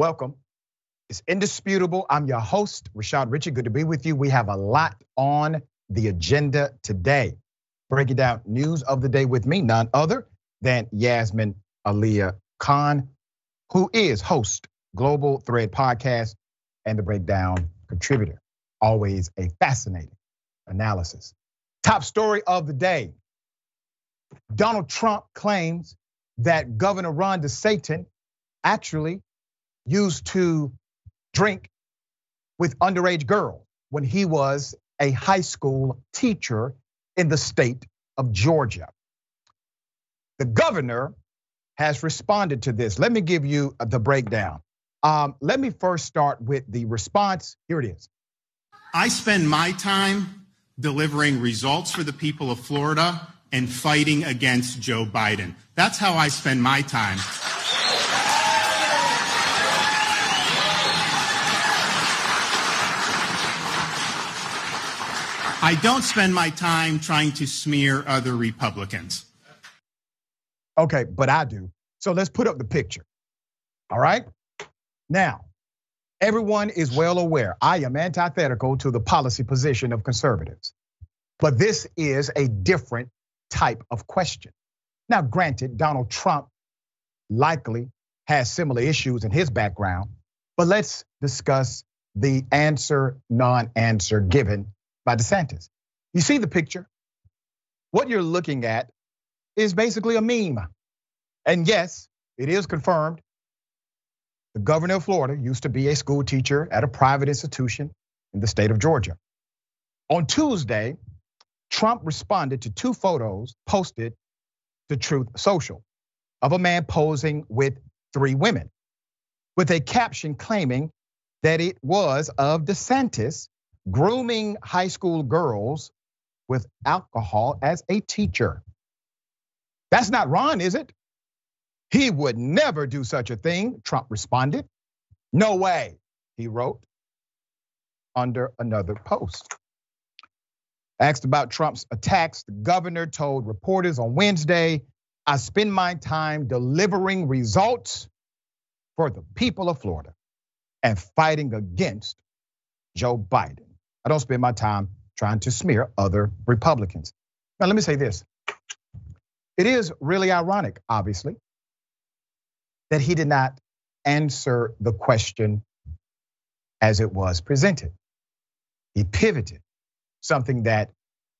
Welcome. It's indisputable. I'm your host, Rashad Richey. Good to be with you. We have a lot on the agenda today. Breaking down news of the day with me, none other than Yasmin Aliyah Khan, who is host, Global Thread Podcast, and the Breakdown contributor. Always a fascinating analysis. Top story of the day Donald Trump claims that Governor Ron DeSantis actually used to drink with underage girls when he was a high school teacher in the state of Georgia. The governor has responded to this. Let me give you the breakdown. Um, let me first start with the response. Here it is. I spend my time delivering results for the people of Florida and fighting against Joe Biden. That's how I spend my time. I don't spend my time trying to smear other Republicans. Okay, but I do. So let's put up the picture. All right? Now, everyone is well aware I am antithetical to the policy position of conservatives. But this is a different type of question. Now, granted, Donald Trump likely has similar issues in his background, but let's discuss the answer, non answer given by DeSantis. You see the picture? What you're looking at is basically a meme. And yes, it is confirmed. The governor of Florida used to be a school teacher at a private institution in the state of Georgia. On Tuesday, Trump responded to two photos posted to Truth Social of a man posing with three women, with a caption claiming that it was of DeSantis grooming high school girls with alcohol as a teacher. That's not Ron, is it? He would never do such a thing, Trump responded. No way, he wrote under another post. Asked about Trump's attacks, the governor told reporters on Wednesday, I spend my time delivering results for the people of Florida and fighting against Joe Biden. I don't spend my time trying to smear other Republicans. Now, let me say this. It is really ironic, obviously, that he did not answer the question as it was presented. He pivoted, something that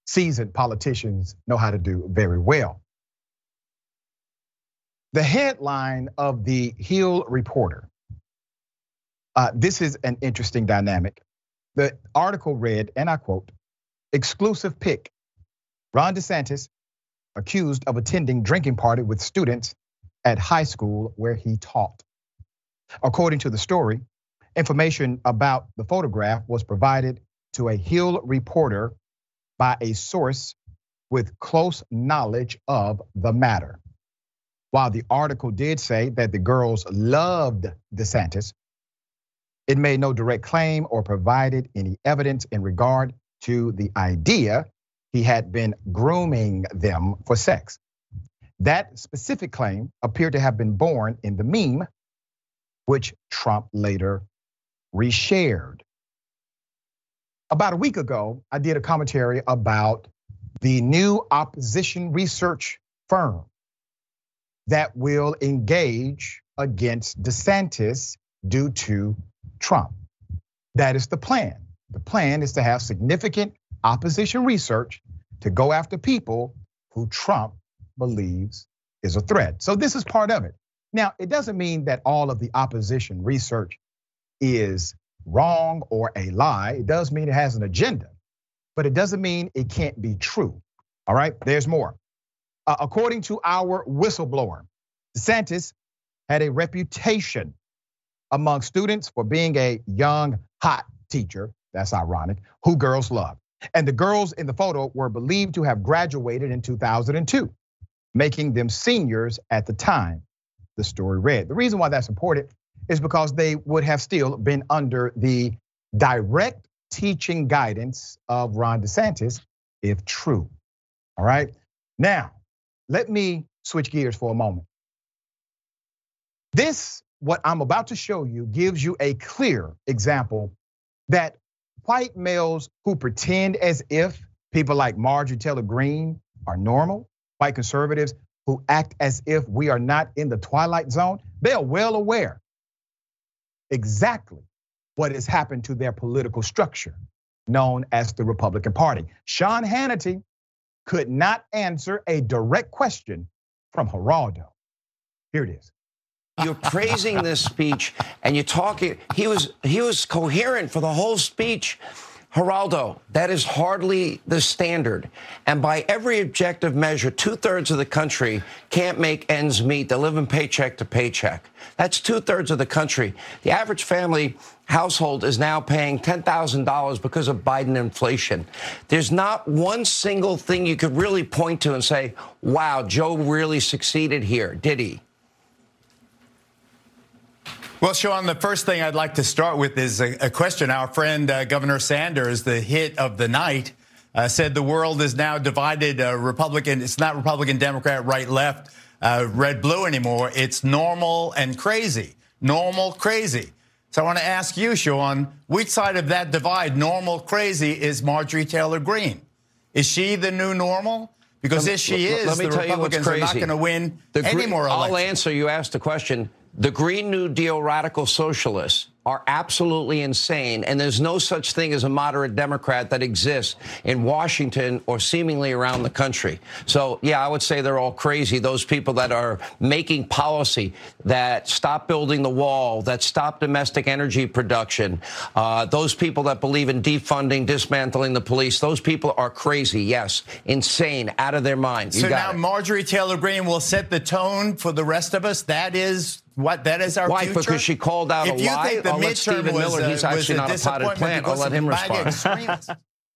seasoned politicians know how to do very well. The headline of the Hill Reporter. Uh, this is an interesting dynamic. The article read, and I quote, exclusive pick. Ron DeSantis accused of attending drinking party with students at high school where he taught. According to the story, information about the photograph was provided to a Hill reporter by a source with close knowledge of the matter. While the article did say that the girls loved DeSantis, it made no direct claim or provided any evidence in regard to the idea he had been grooming them for sex. That specific claim appeared to have been born in the meme, which Trump later reshared. About a week ago, I did a commentary about the new opposition research firm that will engage against DeSantis due to Trump. That is the plan. The plan is to have significant opposition research to go after people who Trump believes is a threat. So this is part of it. Now, it doesn't mean that all of the opposition research is wrong or a lie. It does mean it has an agenda, but it doesn't mean it can't be true. All right, there's more. Uh, according to our whistleblower, DeSantis had a reputation among students for being a young, hot teacher. That's ironic, who girls love. And the girls in the photo were believed to have graduated in 2002, making them seniors at the time the story read. The reason why that's important is because they would have still been under the direct teaching guidance of Ron DeSantis, if true. All right. Now, let me switch gears for a moment. This what I'm about to show you gives you a clear example that white males who pretend as if people like Marjorie Taylor Greene are normal, white conservatives who act as if we are not in the twilight zone, they are well aware exactly what has happened to their political structure known as the Republican Party. Sean Hannity could not answer a direct question from Geraldo. Here it is. You're praising this speech and you're talking he was he was coherent for the whole speech. Geraldo, that is hardly the standard. And by every objective measure, two thirds of the country can't make ends meet. They're living paycheck to paycheck. That's two thirds of the country. The average family household is now paying $10,000 because of Biden inflation. There's not one single thing you could really point to and say, wow, Joe really succeeded here, did he? Well, Sean, the first thing I'd like to start with is a, a question. Our friend uh, Governor Sanders, the hit of the night, uh, said the world is now divided uh, Republican. It's not Republican, Democrat, right, left, uh, red, blue anymore. It's normal and crazy. Normal, crazy. So I want to ask you, Sean, which side of that divide, normal, crazy, is Marjorie Taylor Greene? Is she the new normal? Because if she is, let me the Republicans are not going to win the any more elections. I'll answer. You asked the question. The Green New Deal radical socialists are absolutely insane, and there's no such thing as a moderate Democrat that exists in Washington or seemingly around the country. So, yeah, I would say they're all crazy. Those people that are making policy that stop building the wall, that stop domestic energy production, uh, those people that believe in defunding, dismantling the police, those people are crazy. Yes, insane, out of their minds. so now it. Marjorie Taylor Greene will set the tone for the rest of us. That is what that is our Why? future? Because she called out if a lie. the I'll let Stephen was, Miller. He's uh, actually not a potted plant. I'll let him respond.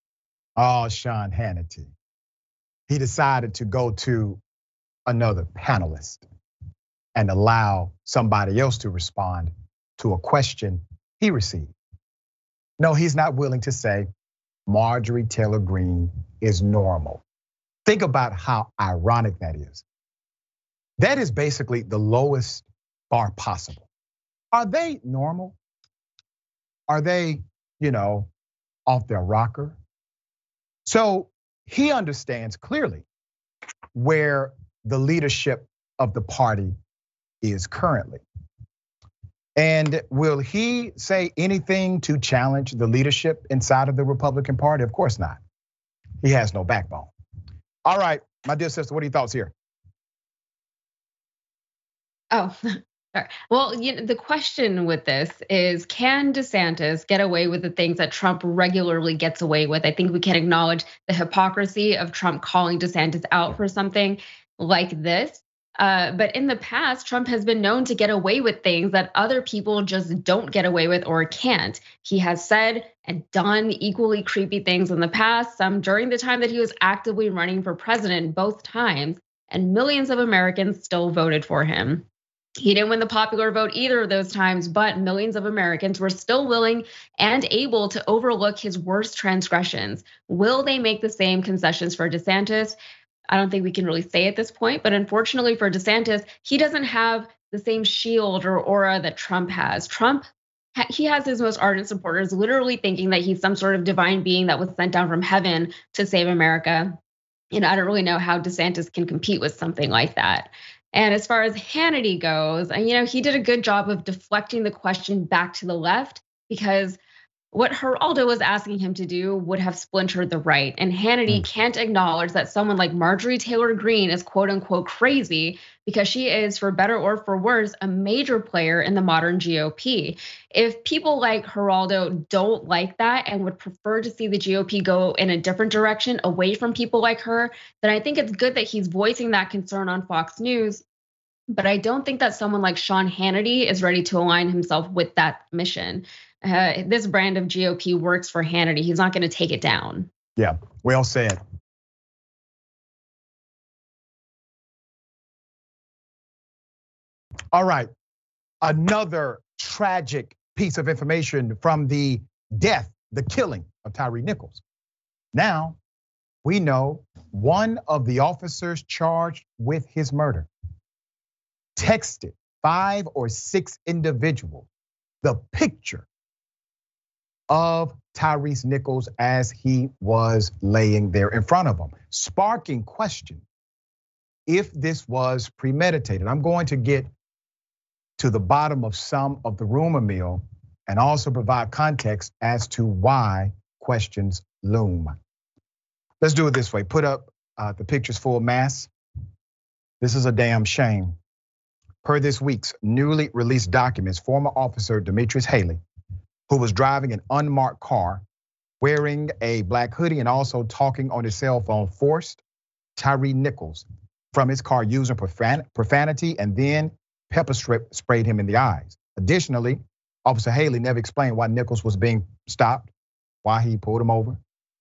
oh, Sean Hannity. He decided to go to another panelist and allow somebody else to respond to a question he received. No, he's not willing to say Marjorie Taylor Greene is normal. Think about how ironic that is. That is basically the lowest are possible. Are they normal? Are they, you know, off their rocker? So he understands clearly where the leadership of the party is currently. And will he say anything to challenge the leadership inside of the Republican Party? Of course not. He has no backbone. All right, my dear sister, what are your thoughts here? Oh, Well, you know, the question with this is can DeSantis get away with the things that Trump regularly gets away with? I think we can acknowledge the hypocrisy of Trump calling DeSantis out for something like this. Uh, but in the past, Trump has been known to get away with things that other people just don't get away with or can't. He has said and done equally creepy things in the past, some during the time that he was actively running for president, both times, and millions of Americans still voted for him. He didn't win the popular vote either of those times, but millions of Americans were still willing and able to overlook his worst transgressions. Will they make the same concessions for DeSantis? I don't think we can really say at this point, but unfortunately for DeSantis, he doesn't have the same shield or aura that Trump has. Trump he has his most ardent supporters literally thinking that he's some sort of divine being that was sent down from heaven to save America. And I don't really know how DeSantis can compete with something like that. And as far as Hannity goes, you know, he did a good job of deflecting the question back to the left because what Geraldo was asking him to do would have splintered the right. And Hannity mm. can't acknowledge that someone like Marjorie Taylor Greene is quote unquote crazy because she is, for better or for worse, a major player in the modern GOP. If people like Geraldo don't like that and would prefer to see the GOP go in a different direction away from people like her, then I think it's good that he's voicing that concern on Fox News but I don't think that someone like Sean Hannity is ready to align himself with that mission. Uh, this brand of GOP works for Hannity. He's not going to take it down. Yeah, we all well said. All right, another tragic piece of information from the death, the killing of Tyre Nichols. Now, we know one of the officers charged with his murder texted five or six individuals the picture of Tyrese Nichols as he was laying there in front of him, sparking question if this was premeditated. I'm going to get to the bottom of some of the rumor mill and also provide context as to why questions loom. Let's do it this way. Put up uh, the pictures full mass. This is a damn shame. Per this week's newly released documents, former officer Demetrius Haley, who was driving an unmarked car, wearing a black hoodie and also talking on his cell phone, forced Tyre Nichols from his car using profanity and then pepper strip sprayed him in the eyes. Additionally, Officer Haley never explained why Nichols was being stopped, why he pulled him over,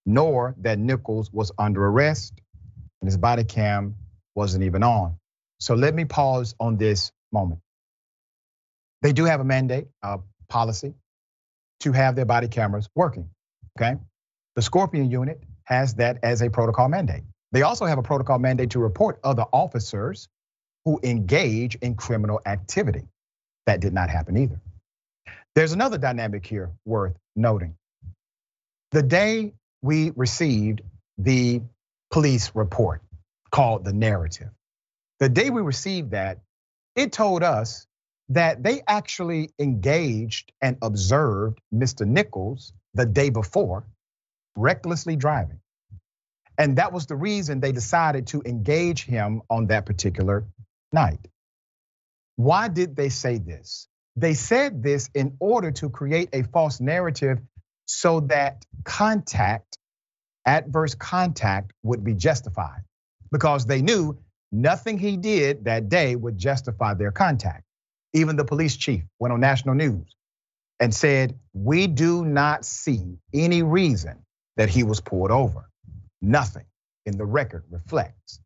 nor that Nichols was under arrest and his body cam wasn't even on. So let me pause on this moment. They do have a mandate, a policy to have their body cameras working. Okay. The Scorpion unit has that as a protocol mandate. They also have a protocol mandate to report other officers who engage in criminal activity. That did not happen either. There's another dynamic here worth noting. The day we received the police report called the narrative, the day we received that, it told us that they actually engaged and observed Mr. Nichols the day before, recklessly driving. And that was the reason they decided to engage him on that particular night. Why did they say this? They said this in order to create a false narrative so that contact, adverse contact, would be justified because they knew nothing he did that day would justify their contact. Even the police chief went on national news and said, We do not see any reason that he was pulled over. Nothing in the record reflects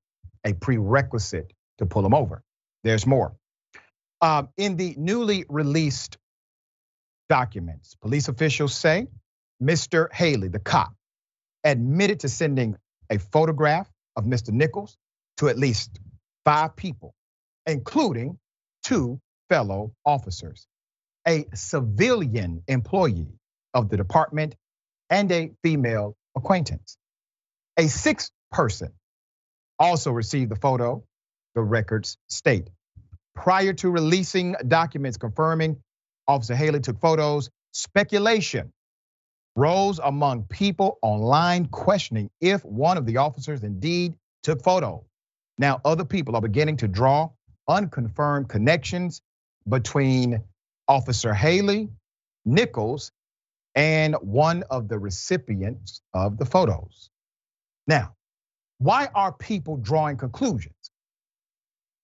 a prerequisite to pull him over. There's more. Um, in the newly released documents, police officials say Mr. Haley, the cop, admitted to sending a photograph of Mr. Nichols to at least five people, including two fellow officers, a civilian employee of the department, and a female acquaintance. A sixth person also received the photo, the records state. Prior to releasing documents confirming Officer Haley took photos, speculation rose among people online questioning if one of the officers indeed took photos. Now, other people are beginning to draw unconfirmed connections between Officer Haley, Nichols, and one of the recipients of the photos. Now, why are people drawing conclusions?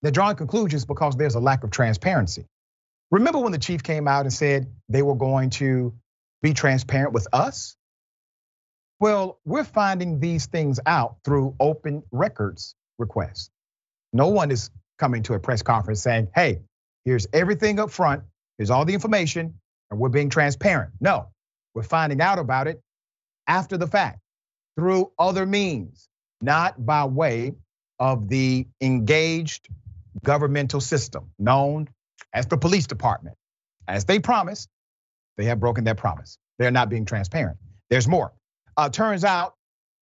They're drawing conclusions because there's a lack of transparency. Remember when the chief came out and said they were going to be transparent with us? Well, we're finding these things out through open records requests. No one is coming to a press conference saying, hey, here's everything up front, here's all the information, and we're being transparent. No, we're finding out about it after the fact through other means, not by way of the engaged governmental system known as the police department. As they promised, they have broken their promise. They're not being transparent. There's more. Uh, turns out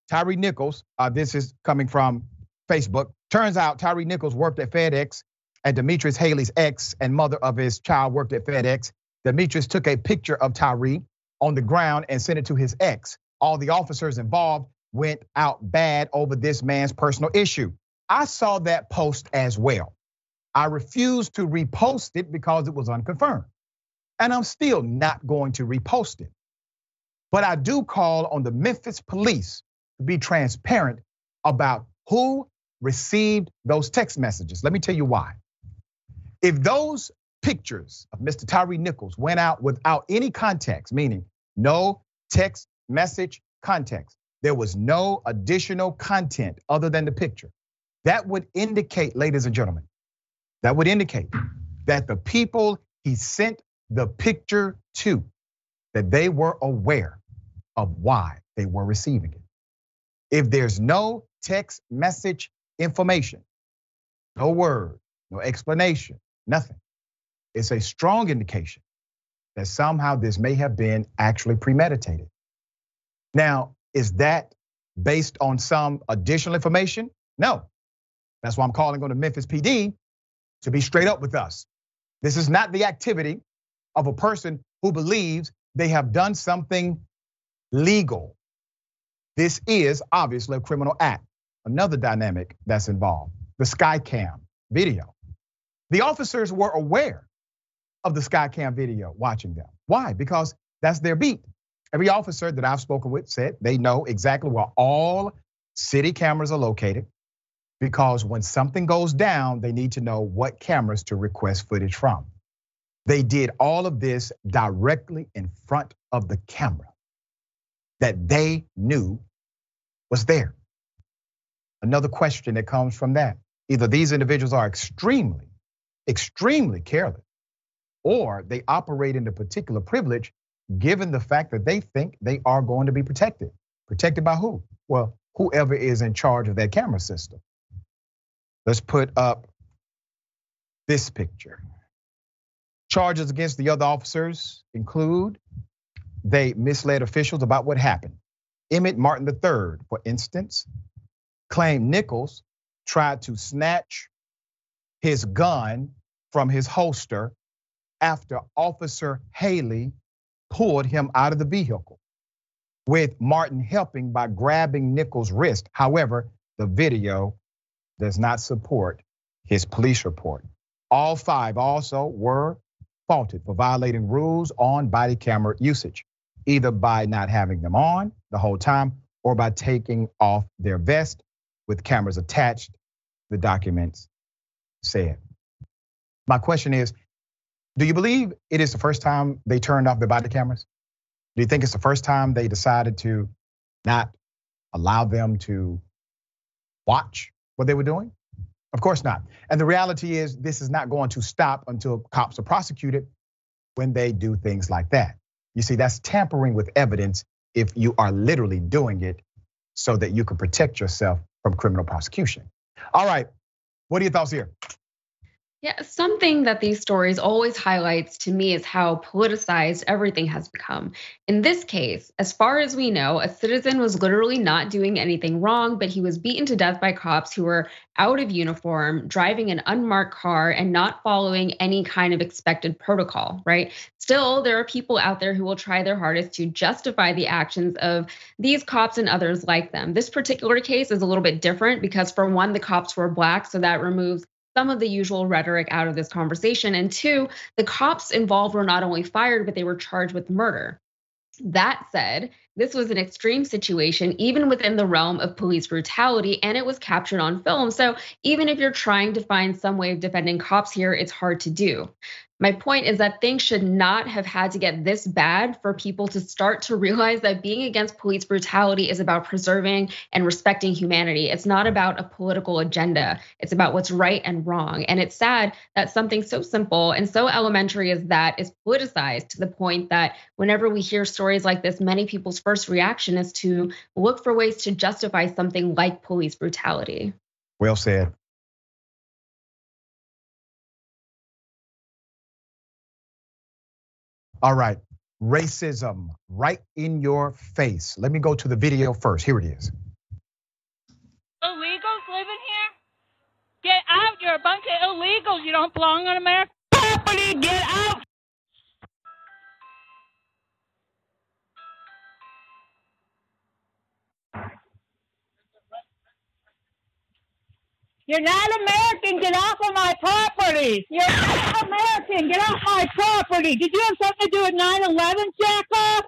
Tyre Nichols, uh, this is coming from Facebook. Turns out Tyre Nichols worked at FedEx, and Demetrius Haley's ex and mother of his child worked at FedEx. Demetrius took a picture of Tyre on the ground and sent it to his ex. All the officers involved went out bad over this man's personal issue. I saw that post as well. I refused to repost it because it was unconfirmed. And I'm still not going to repost it. But I do call on the Memphis police to be transparent about who received those text messages. Let me tell you why. If those pictures of Mr. Tyre Nichols went out without any context, meaning no text message context, there was no additional content other than the picture, that would indicate, ladies and gentlemen, that would indicate that the people he sent the picture to, that they were aware of why they were receiving it. If there's no text message information, no word, no explanation, nothing, it's a strong indication that somehow this may have been actually premeditated. Now, is that based on some additional information? No. That's why I'm calling on the Memphis PD to be straight up with us. This is not the activity of a person who believes they have done something legal. This is obviously a criminal act. Another dynamic that's involved the Skycam video. The officers were aware of the Skycam video watching them. Why? Because that's their beat. Every officer that I've spoken with said they know exactly where all city cameras are located because when something goes down, they need to know what cameras to request footage from. They did all of this directly in front of the camera that they knew was there. Another question that comes from that either these individuals are extremely, extremely careless, or they operate in a particular privilege given the fact that they think they are going to be protected. Protected by who? Well, whoever is in charge of that camera system. Let's put up this picture. Charges against the other officers include they misled officials about what happened. Emmitt Martin III, for instance, claimed Nichols tried to snatch his gun from his holster after Officer Haley pulled him out of the vehicle, with Martin helping by grabbing Nichols' wrist. However, the video does not support his police report. All five also were faulted for violating rules on body camera usage, either by not having them on the whole time or by taking off their vest with cameras attached, the documents said. My question is do you believe it is the first time they turned off their body cameras? Do you think it's the first time they decided to not allow them to watch what they were doing? Of course not. And the reality is, this is not going to stop until cops are prosecuted when they do things like that. You see, that's tampering with evidence if you are literally doing it so that you can protect yourself from criminal prosecution. All right, what are your thoughts here? Yeah, something that these stories always highlights to me is how politicized everything has become. In this case, as far as we know, a citizen was literally not doing anything wrong, but he was beaten to death by cops who were out of uniform, driving an unmarked car, and not following any kind of expected protocol, right? Still, there are people out there who will try their hardest to justify the actions of these cops and others like them. This particular case is a little bit different because, for one, the cops were black, so that removes some of the usual rhetoric out of this conversation. And two, the cops involved were not only fired, but they were charged with murder. That said, this was an extreme situation, even within the realm of police brutality, and it was captured on film. So, even if you're trying to find some way of defending cops here, it's hard to do. My point is that things should not have had to get this bad for people to start to realize that being against police brutality is about preserving and respecting humanity. It's not about a political agenda, it's about what's right and wrong. And it's sad that something so simple and so elementary as that is politicized to the point that whenever we hear stories like this, many people's first reaction is to look for ways to justify something like police brutality. Well said. All right, racism right in your face. Let me go to the video first. Here it is. Illegals living here? Get out. You're a bunch of illegals. You don't belong on American property. Get out. You're not American. Get off of my property. You're not American. Get off my property. Did you have something to do with 9 11, jack off?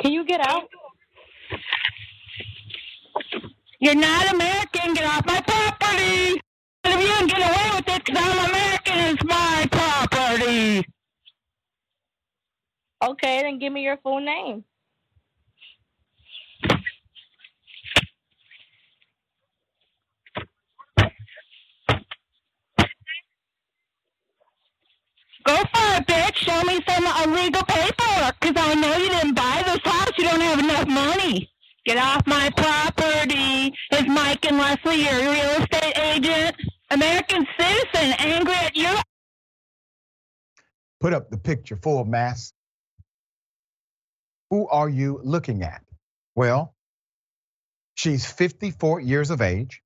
Can you get out? You're not American. Get off my property. If you can get away with it because I'm American, it's my property. Okay, then give me your full name. Go for it, bitch. Show me some illegal paperwork because I know you didn't buy this house. You don't have enough money. Get off my property. Is Mike and Leslie your real estate agent? American citizen angry at you. Put up the picture full mass. Who are you looking at? Well, she's 54 years of age,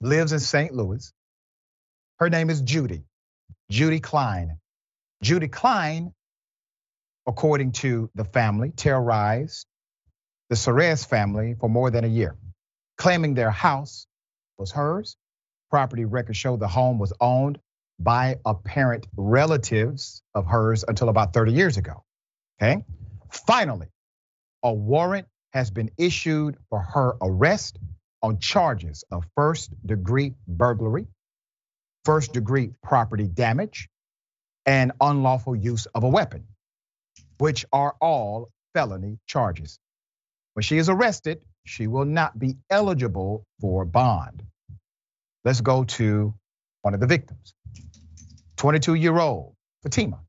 lives in St. Louis. Her name is Judy, Judy Klein. Judy Klein, according to the family, terrorized the Serres family for more than a year, claiming their house was hers. Property records show the home was owned by apparent relatives of hers until about 30 years ago. Okay. Finally, a warrant has been issued for her arrest on charges of first degree burglary, first degree property damage, and unlawful use of a weapon, which are all felony charges. When she is arrested, she will not be eligible for bond. Let's go to one of the victims. 22 year old Fatima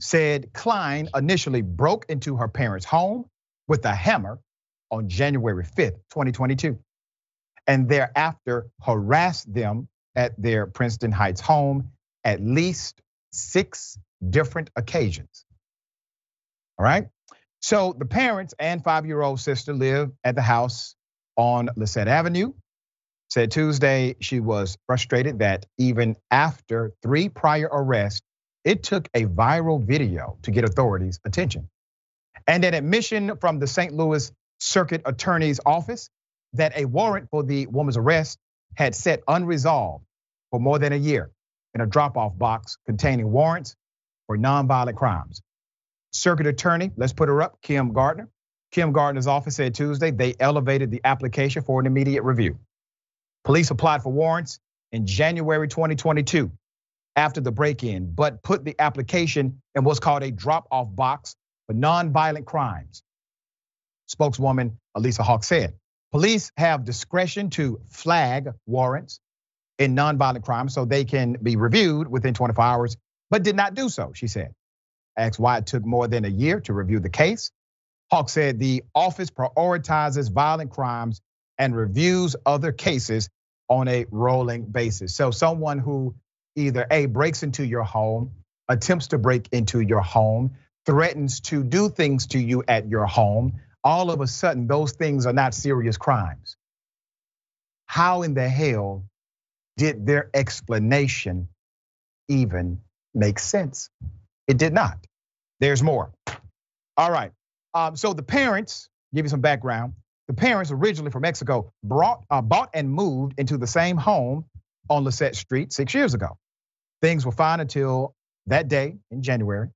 said Klein initially broke into her parents' home with a hammer on January 5th, 2022, and thereafter harassed them at their Princeton Heights home at least six different occasions. All right. So the parents and five year old sister live at the house on Lisette Avenue. Said Tuesday she was frustrated that even after three prior arrests, it took a viral video to get authorities' attention. And an admission from the St. Louis Circuit Attorney's Office that a warrant for the woman's arrest had sat unresolved for more than a year in a drop off box containing warrants for nonviolent crimes. Circuit Attorney, let's put her up, Kim Gardner. Kim Gardner's office said Tuesday they elevated the application for an immediate review. Police applied for warrants in January 2022 after the break in, but put the application in what's called a drop off box for nonviolent crimes. Spokeswoman Elisa Hawk said police have discretion to flag warrants in nonviolent crimes so they can be reviewed within 24 hours, but did not do so, she said. Asked why it took more than a year to review the case. Hawk said the office prioritizes violent crimes and reviews other cases on a rolling basis. So someone who either A breaks into your home, attempts to break into your home, threatens to do things to you at your home, all of a sudden those things are not serious crimes. How in the hell did their explanation even make sense? It did not. There's more. All right. Um, so the parents, give you some background. The parents, originally from Mexico, brought, uh, bought and moved into the same home on Lisette Street six years ago. Things were fine until that day in January.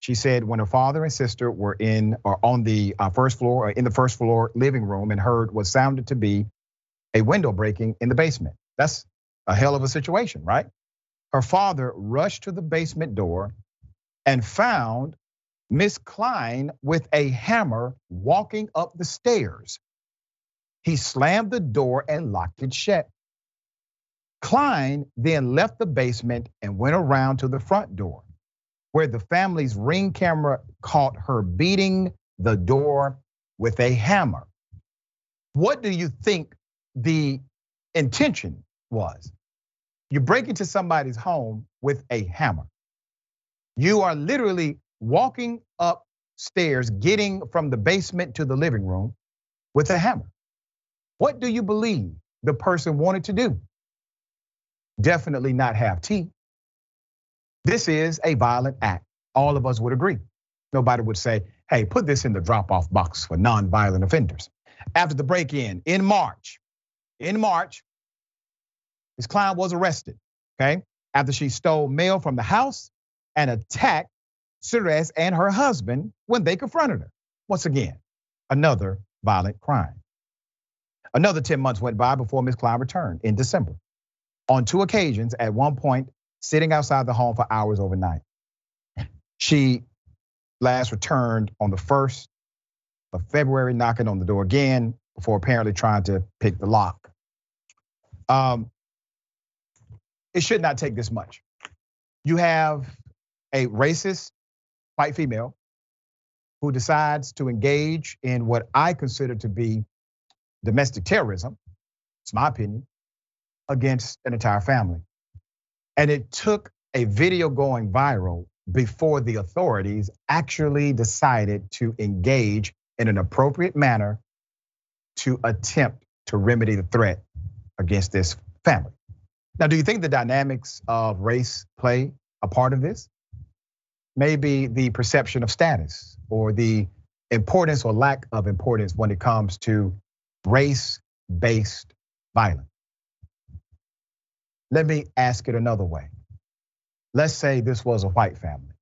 She said when her father and sister were in or on the uh, first floor, in the first floor living room, and heard what sounded to be a window breaking in the basement. That's a hell of a situation, right? Her father rushed to the basement door and found Miss Klein with a hammer walking up the stairs. He slammed the door and locked it shut. Klein then left the basement and went around to the front door, where the family's ring camera caught her beating the door with a hammer. What do you think the intention was? You break into somebody's home with a hammer. You are literally walking upstairs, getting from the basement to the living room with a hammer. What do you believe the person wanted to do? Definitely not have tea. This is a violent act. All of us would agree. Nobody would say, hey, put this in the drop off box for non-violent offenders. After the break in, in March, in March, Ms. Klein was arrested, okay, after she stole mail from the house and attacked Serres and her husband when they confronted her. Once again, another violent crime. Another 10 months went by before Ms. Klein returned in December. On two occasions, at one point, sitting outside the home for hours overnight. She last returned on the 1st of February, knocking on the door again before apparently trying to pick the lock. Um, it should not take this much. You have a racist white female who decides to engage in what I consider to be domestic terrorism. It's my opinion. against an entire family. And it took a video going viral before the authorities actually decided to engage in an appropriate manner to attempt to remedy the threat against this family. Now, do you think the dynamics of race play a part of this? Maybe the perception of status or the importance or lack of importance when it comes to race based violence. Let me ask it another way. Let's say this was a white family.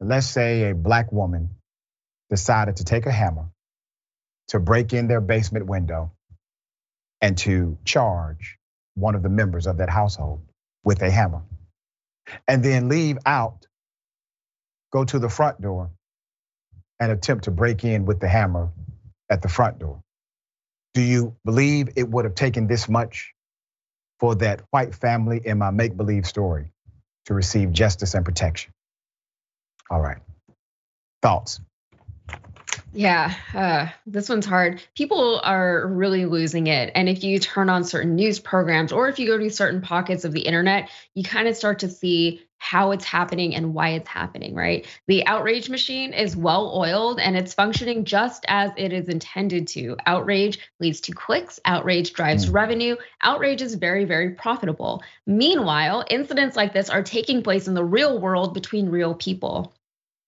Let's say a black woman decided to take a hammer to break in their basement window and to charge one of the members of that household with a hammer and then leave out, go to the front door and attempt to break in with the hammer at the front door. Do you believe it would have taken this much for that white family in my make believe story to receive justice and protection? All right. Thoughts? Yeah, uh, this one's hard. People are really losing it. And if you turn on certain news programs or if you go to certain pockets of the internet, you kind of start to see how it's happening and why it's happening, right? The outrage machine is well oiled and it's functioning just as it is intended to. Outrage leads to clicks, outrage drives mm. revenue, outrage is very, very profitable. Meanwhile, incidents like this are taking place in the real world between real people.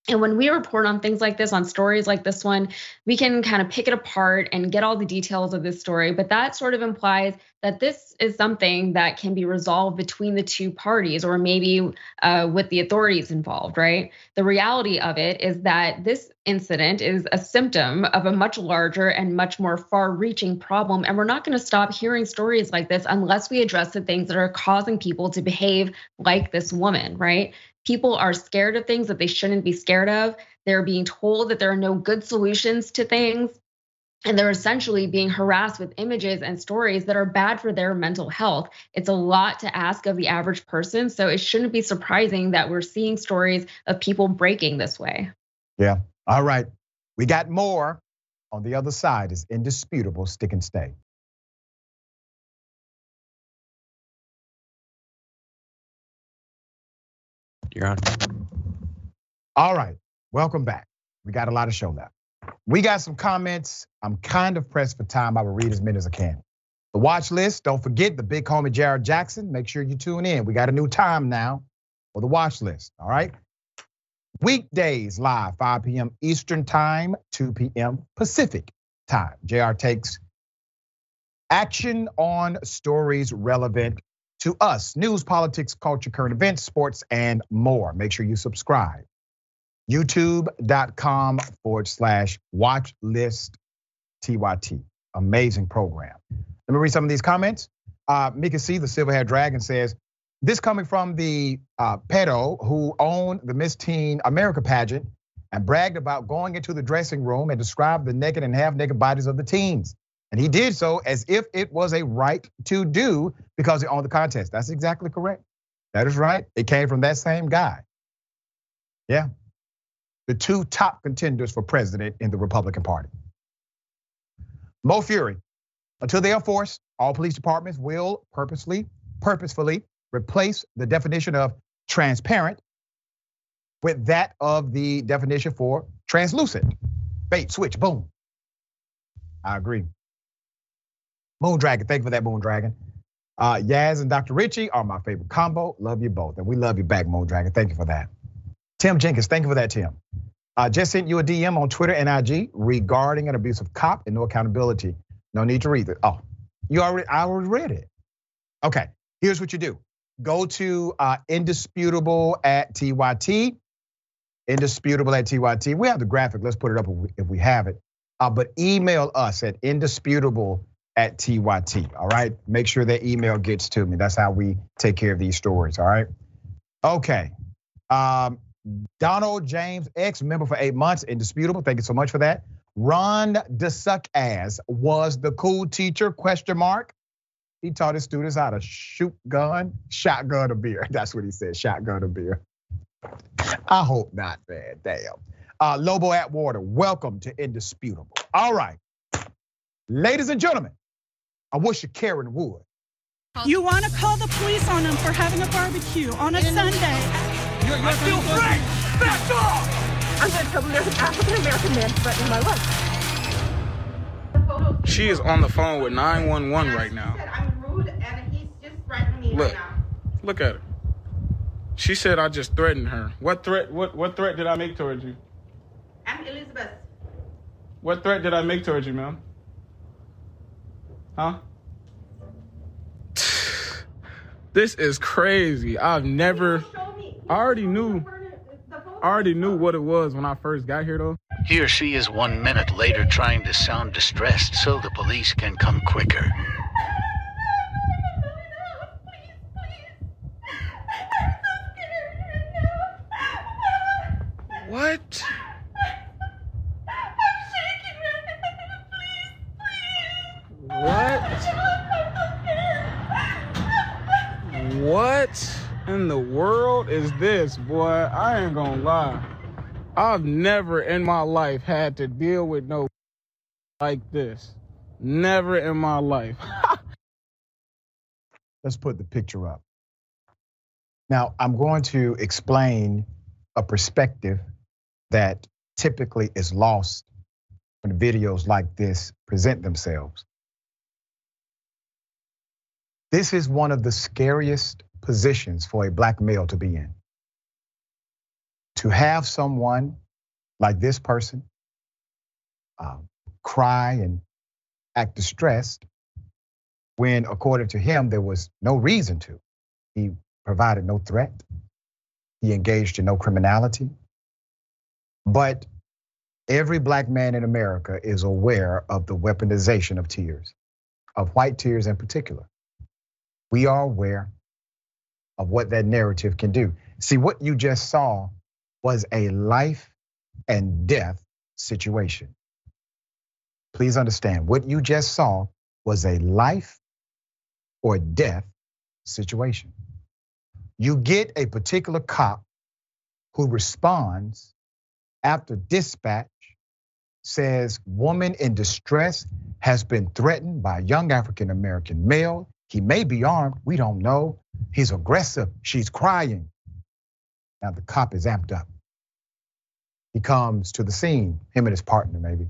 And when we report on things like this, on stories like this one, we can kind of pick it apart and get all the details of this story. But that sort of implies that this is something that can be resolved between the two parties or maybe uh, with the authorities involved, right? The reality of it is that this incident is a symptom of a much larger and much more far reaching problem. And we're not going to stop hearing stories like this unless we address the things that are causing people to behave like this woman, right? People are scared of things that they shouldn't be scared of. They're being told that there are no good solutions to things. And they're essentially being harassed with images and stories that are bad for their mental health. It's a lot to ask of the average person. So it shouldn't be surprising that we're seeing stories of people breaking this way. Yeah. All right. We got more on the other side is indisputable stick and stay. You're on. All right, welcome back. We got a lot of show left. We got some comments. I'm kind of pressed for time. I will read as many as I can. The watch list, don't forget the big homie Jared Jackson. Make sure you tune in. We got a new time now for the watch list. All right. Weekdays live, 5 p.m. Eastern Time, 2 p.m. Pacific Time. JR takes action on stories relevant to us news, politics, culture, current events, sports, and more. Make sure you subscribe. YouTube.com forward slash watch list TYT. Amazing program. Let me read some of these comments. Uh, Mika C, the silver haired dragon, says, This coming from the uh, pedo who owned the Miss Teen America pageant and bragged about going into the dressing room and described the naked and half naked bodies of the teens. And he did so as if it was a right to do because he owned the contest. That's exactly correct. That is right. It came from that same guy. Yeah. The two top contenders for president in the Republican Party. Mo Fury. Until they are forced, all police departments will purposely, purposefully replace the definition of transparent with that of the definition for translucent. Bait, switch, boom. I agree. Moon Dragon, thank you for that, Moon Dragon. Uh, Yaz and Dr. Richey are my favorite combo. Love you both. And we love you back, Moon Dragon. Thank you for that. Tim Jenkins, thank you for that, Tim. Uh, just sent you a DM on Twitter and IG regarding an abusive cop and no accountability. No need to read it. Oh, you already, I already read it. Okay, here's what you do. Go to uh, indisputable at TYT. Indisputable at TYT. We have the graphic. Let's put it up if we, if we have it. Uh, but email us at indisputable at TYT. All right. Make sure that email gets to me. That's how we take care of these stories. All right. Okay. Um, Donald James, ex member for eight months, indisputable. Thank you so much for that. Ron DeSuck as was the cool teacher? Question mark. He taught his students how to shoot gun, shotgun a beer. That's what he said, shotgun a beer. I hope not, man. Damn. Uh, Lobo Atwater, welcome to Indisputable. All right. Ladies and gentlemen, I wish you Karen would. You want to call the police on them for having a barbecue on a Sunday. You're I feel free! Back off! I'm going to tell them there's an African American man threatening my life. She is on the phone with 911 right now. I'm rude and he's just threatening me Look. right now. Look at her. She said I just threatened her. What threat? What what threat did I make towards you? I'm Elizabeth. What threat did I make towards you, ma'am? Huh? This is crazy. I've never. I already knew. I already knew what it was when I first got here, though. He or she is one minute later trying to sound distressed so the police can come quicker. What? What? What in the world is this, boy? I ain't gonna lie. I've never in my life had to deal with no like this. Never in my life. Let's put the picture up. Now, I'm going to explain a perspective that typically is lost when videos like this present themselves. This is one of the scariest positions for a black male to be in. To have someone like this person uh, cry and act distressed when, according to him, there was no reason to. He provided no threat, he engaged in no criminality. But every black man in America is aware of the weaponization of tears, of white tears in particular. We are aware of what that narrative can do. See, what you just saw was a life and death situation. Please understand, what you just saw was a life or death situation. You get a particular cop who responds after dispatch says woman in distress has been threatened by a young African American male. He may be armed, we don't know. He's aggressive, she's crying. Now the cop is amped up. He comes to the scene, him and his partner maybe.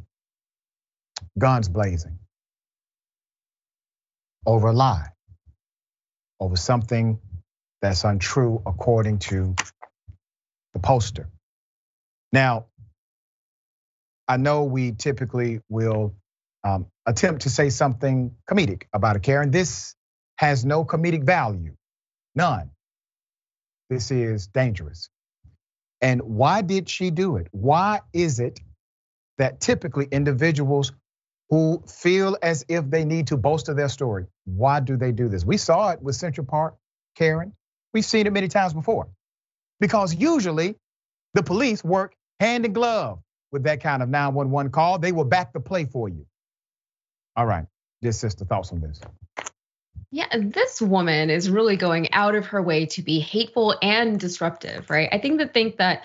Guns blazing. Over a lie. Over something that's untrue according to the poster. Now, I know we typically will um, attempt to say something comedic about a Karen. This has no comedic value, none. This is dangerous. And why did she do it? Why is it that typically individuals who feel as if they need to bolster their story, why do they do this? We saw it with Central Park, Karen. We've seen it many times before. Because usually the police work hand in glove with that kind of 911 call. They will back the play for you. All right, just sister, thoughts on this? Yeah, this woman is really going out of her way to be hateful and disruptive, right? I think the thing that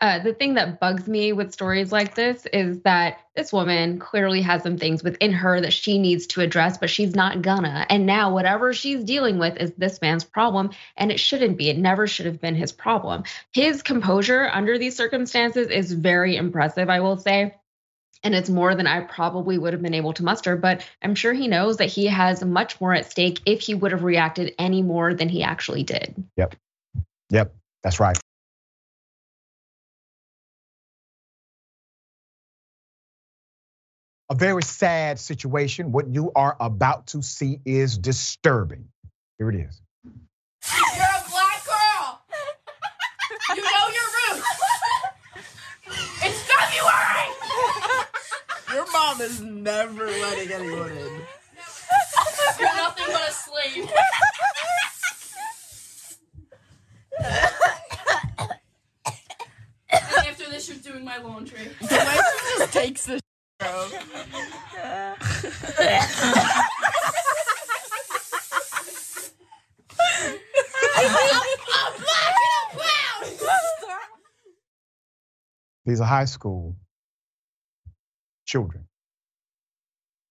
uh, the thing that bugs me with stories like this is that this woman clearly has some things within her that she needs to address, but she's not gonna. And now, whatever she's dealing with is this man's problem, and it shouldn't be. It never should have been his problem. His composure under these circumstances is very impressive, I will say. And it's more than I probably would have been able to muster, but I'm sure he knows that he has much more at stake if he would have reacted any more than he actually did. Yep. Yep, that's right. a very sad situation. What you are about to see is disturbing. Here it is. You're a black girl. You know your Your mom is never letting anyone in. You're nothing but a slave. and after this, you're doing my laundry. The way she just takes the bro. I'm, I'm black and I'm proud. These are high school children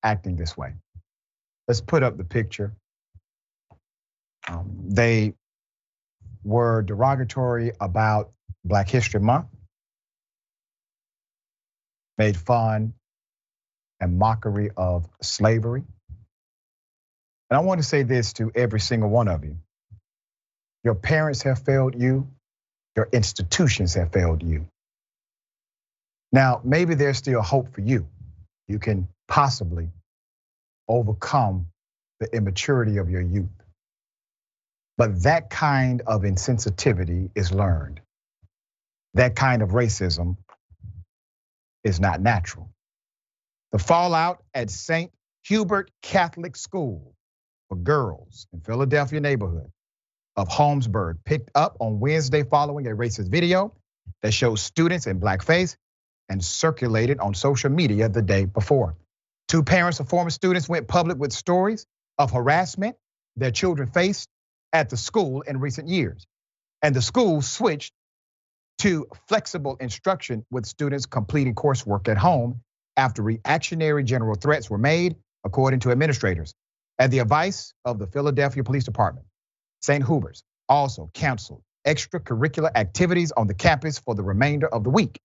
acting this way. Let's put up the picture. Um, they were derogatory about Black History Month, made fun and mockery of slavery. And I want to say this to every single one of you your parents have failed you, your institutions have failed you. Now, maybe there's still hope for you. You can possibly overcome the immaturity of your youth. But that kind of insensitivity is learned. That kind of racism is not natural. The fallout at St. Hubert Catholic School for girls in Philadelphia neighborhood of Holmesburg picked up on Wednesday following a racist video that shows students in blackface and circulated on social media the day before. Two parents of former students went public with stories of harassment their children faced at the school in recent years. And the school switched to flexible instruction with students completing coursework at home after reactionary general threats were made, according to administrators. At the advice of the Philadelphia Police Department, St. Hubert's also canceled extracurricular activities on the campus for the remainder of the week.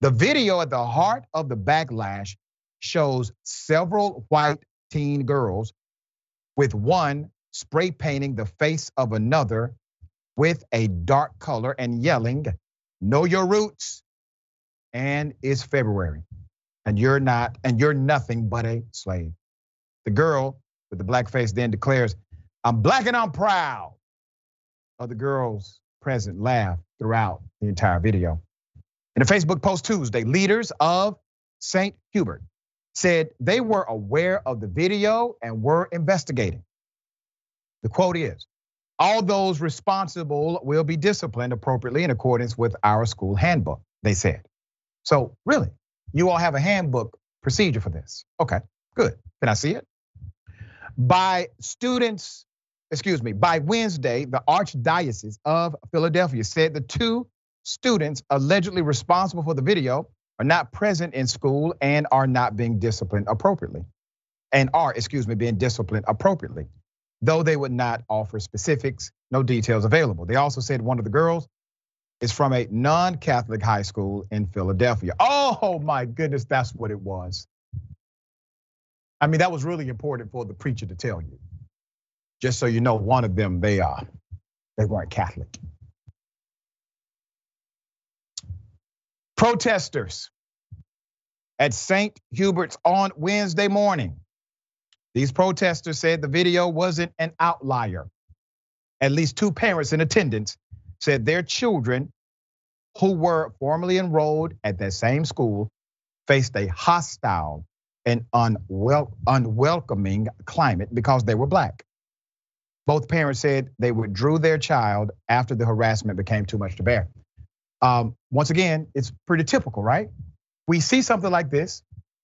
The video at the heart of the backlash shows several white teen girls, with one spray painting the face of another with a dark color and yelling, Know your roots. And it's February. And you're not, and you're nothing but a slave. The girl with the black face then declares, I'm black and I'm proud. Other girls present laugh throughout the entire video. In a Facebook post Tuesday, leaders of St. Hubert said they were aware of the video and were investigating. The quote is All those responsible will be disciplined appropriately in accordance with our school handbook, they said. So, really, you all have a handbook procedure for this. Okay, good. Can I see it? By students, excuse me, by Wednesday, the Archdiocese of Philadelphia said the two students allegedly responsible for the video are not present in school and are not being disciplined appropriately. And are, excuse me, being disciplined appropriately, though they would not offer specifics, no details available. They also said one of the girls is from a non Catholic high school in Philadelphia. Oh my goodness, that's what it was. I mean, that was really important for the preacher to tell you. Just so you know, one of them, they are, they weren't Catholic. Protesters at St. Hubert's on Wednesday morning. These protesters said the video wasn't an outlier. At least two parents in attendance said their children, who were formerly enrolled at that same school, faced a hostile and unwel- unwelcoming climate because they were black. Both parents said they withdrew their child after the harassment became too much to bear. Um, once again, it's pretty typical, right? We see something like this,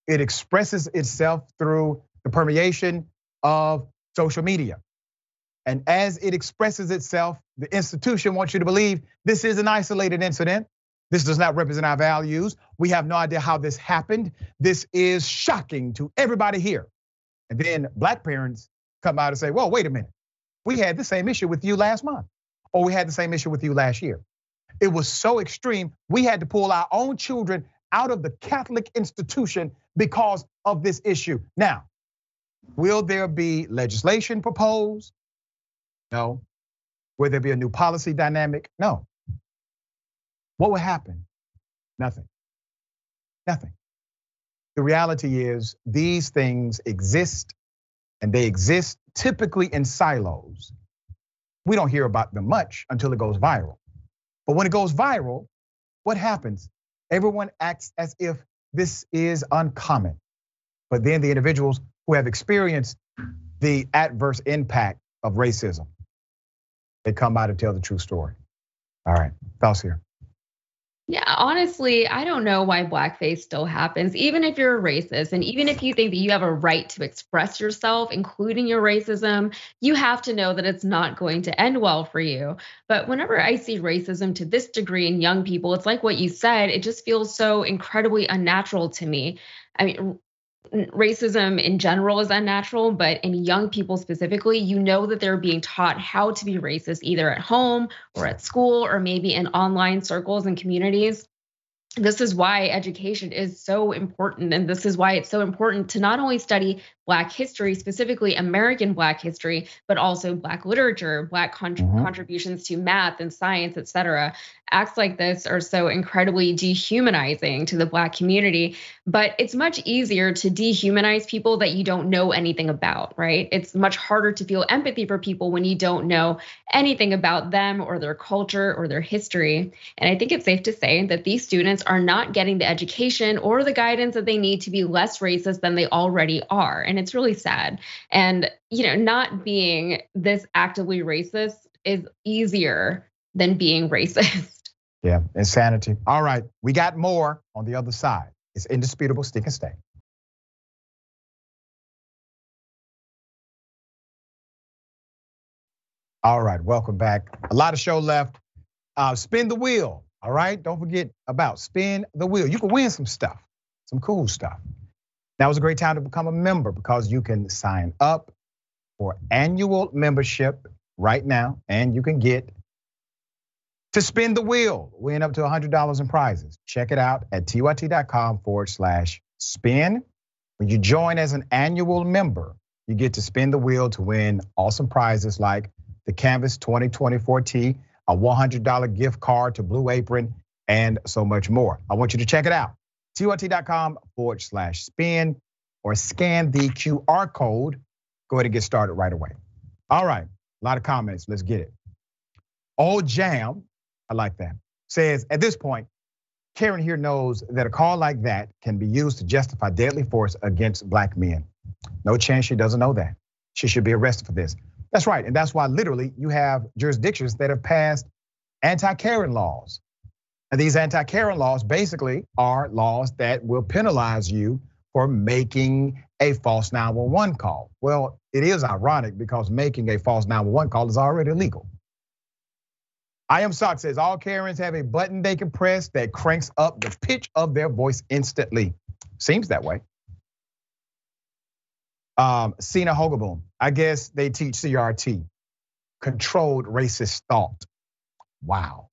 it expresses itself through the permeation of social media. And as it expresses itself, the institution wants you to believe this is an isolated incident. This does not represent our values. We have no idea how this happened. This is shocking to everybody here. And then black parents come out and say, well, wait a minute. We had the same issue with you last month, or we had the same issue with you last year. It was so extreme, we had to pull our own children out of the Catholic institution because of this issue. Now, will there be legislation proposed? No. Will there be a new policy dynamic? No. What will happen? Nothing. Nothing. The reality is these things exist and they exist typically in silos. We don't hear about them much until it goes viral. But when it goes viral, what happens? Everyone acts as if this is uncommon. But then the individuals who have experienced the adverse impact of racism, they come out and tell the true story. All right, Faust here. Yeah, honestly, I don't know why blackface still happens. Even if you're a racist and even if you think that you have a right to express yourself, including your racism, you have to know that it's not going to end well for you. But whenever I see racism to this degree in young people, it's like what you said, it just feels so incredibly unnatural to me. I mean, racism in general is unnatural, but in young people specifically, you know that they're being taught how to be racist either at home or at school or maybe in online circles and communities this is why education is so important. And this is why it's so important to not only study Black history, specifically American Black history, but also Black literature, Black con- mm-hmm. contributions to math and science, et cetera. Acts like this are so incredibly dehumanizing to the Black community, but it's much easier to dehumanize people that you don't know anything about, right? It's much harder to feel empathy for people when you don't know anything about them or their culture or their history. And I think it's safe to say that these students are not getting the education or the guidance that they need to be less racist than they already are. And it's really sad. And, you know, not being this actively racist is easier than being racist. Yeah, insanity. All right, we got more on the other side. It's indisputable, stick and stay. All right, welcome back. A lot of show left. Uh, spin the wheel. All right, don't forget about spin the wheel. You can win some stuff, some cool stuff. Now is a great time to become a member because you can sign up for annual membership right now, and you can get to spin the wheel, win up to $100 in prizes. Check it out at tyt.com forward slash spin. When you join as an annual member, you get to spin the wheel to win awesome prizes like the Canvas 2024T, a $100 gift card to Blue Apron, and so much more. I want you to check it out tyt.com forward slash spin or scan the QR code. Go ahead and get started right away. All right, a lot of comments. Let's get it. Old Jam, I like that, says at this point, Karen here knows that a call like that can be used to justify deadly force against black men. No chance she doesn't know that. She should be arrested for this. That's right. And that's why literally you have jurisdictions that have passed anti Karen laws these anti Karen laws basically are laws that will penalize you for making a false 911 call. Well, it is ironic because making a false 911 call is already illegal. I am Sock says all Karens have a button they can press that cranks up the pitch of their voice instantly. Seems that way. Um, Cena Hogaboom, I guess they teach CRT, controlled racist thought. Wow.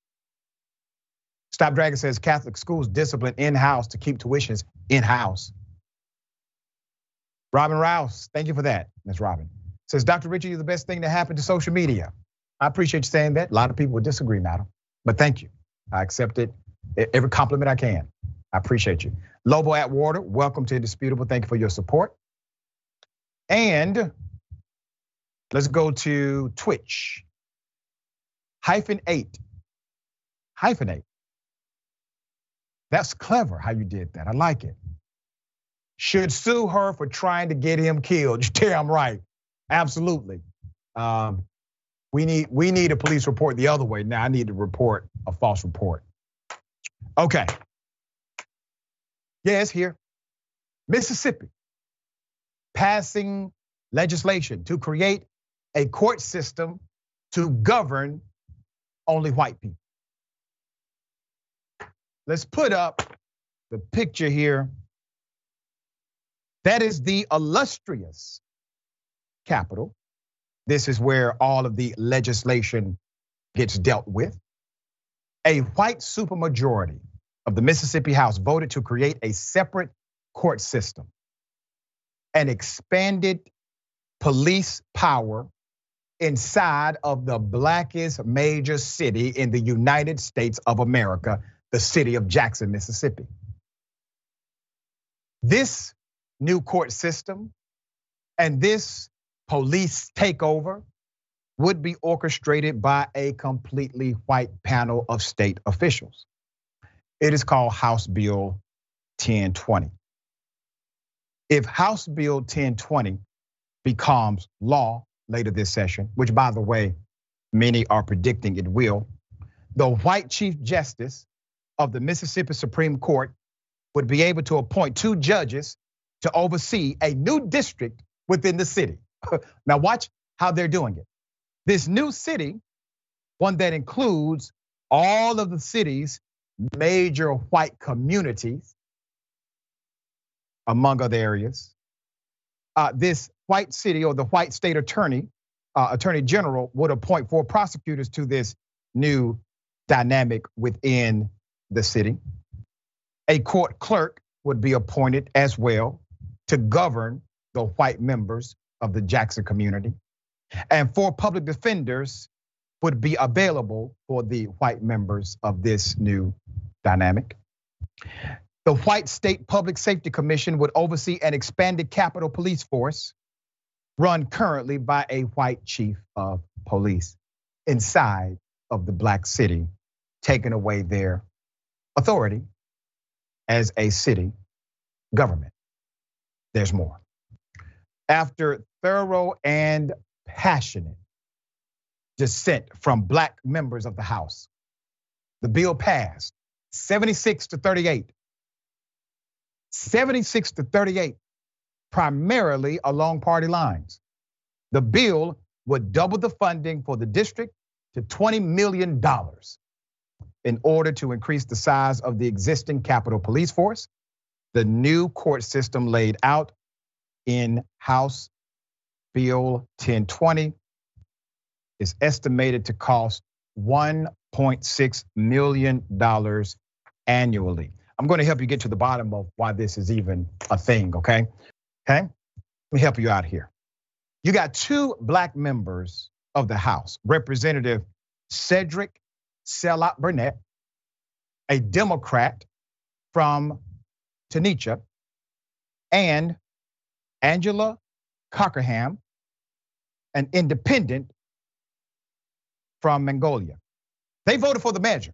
Stop Dragon says Catholic schools discipline in house to keep tuitions in house. Robin Rouse, thank you for that, Ms. Robin. Says Dr. Richey, you're the best thing to happen to social media. I appreciate you saying that. A lot of people would disagree, madam, but thank you. I accept it. Every compliment I can. I appreciate you. Lobo Atwater, welcome to Indisputable. Thank you for your support. And let's go to Twitch. Hyphen eight. Hyphen eight. That's clever how you did that. I like it. Should sue her for trying to get him killed. You're damn right. Absolutely. Um, we need we need a police report the other way. Now I need to report a false report. Okay. Yes, here. Mississippi passing legislation to create a court system to govern only white people. Let's put up the picture here. That is the illustrious Capitol. This is where all of the legislation gets dealt with. A white supermajority of the Mississippi House voted to create a separate court system, an expanded police power inside of the blackest major city in the United States of America, the city of Jackson, Mississippi. This new court system and this police takeover would be orchestrated by a completely white panel of state officials. It is called House Bill 1020. If House Bill 1020 becomes law later this session, which by the way, many are predicting it will, the white Chief Justice of the Mississippi Supreme Court would be able to appoint two judges to oversee a new district within the city. now, watch how they're doing it. This new city, one that includes all of the city's major white communities, among other areas. Uh, this white city or the white state attorney, uh, attorney general, would appoint four prosecutors to this new dynamic within the city. A court clerk would be appointed as well to govern the white members of the Jackson community. And four public defenders would be available for the white members of this new dynamic. The White State Public Safety Commission would oversee an expanded Capitol Police Force run currently by a white chief of police inside of the black city, taking away their authority as a city government. There's more. After thorough and passionate dissent from black members of the House, the bill passed 76 to 38. 76 to 38, primarily along party lines. The bill would double the funding for the district to $20 million in order to increase the size of the existing Capitol Police Force. The new court system laid out in House Bill 1020 is estimated to cost $1.6 million annually. I'm going to help you get to the bottom of why this is even a thing, okay? Okay? Let me help you out here. You got two black members of the House, Representative Cedric Salat Burnett, a Democrat from Tunica, and Angela Cockerham, an independent from Magnolia. They voted for the measure.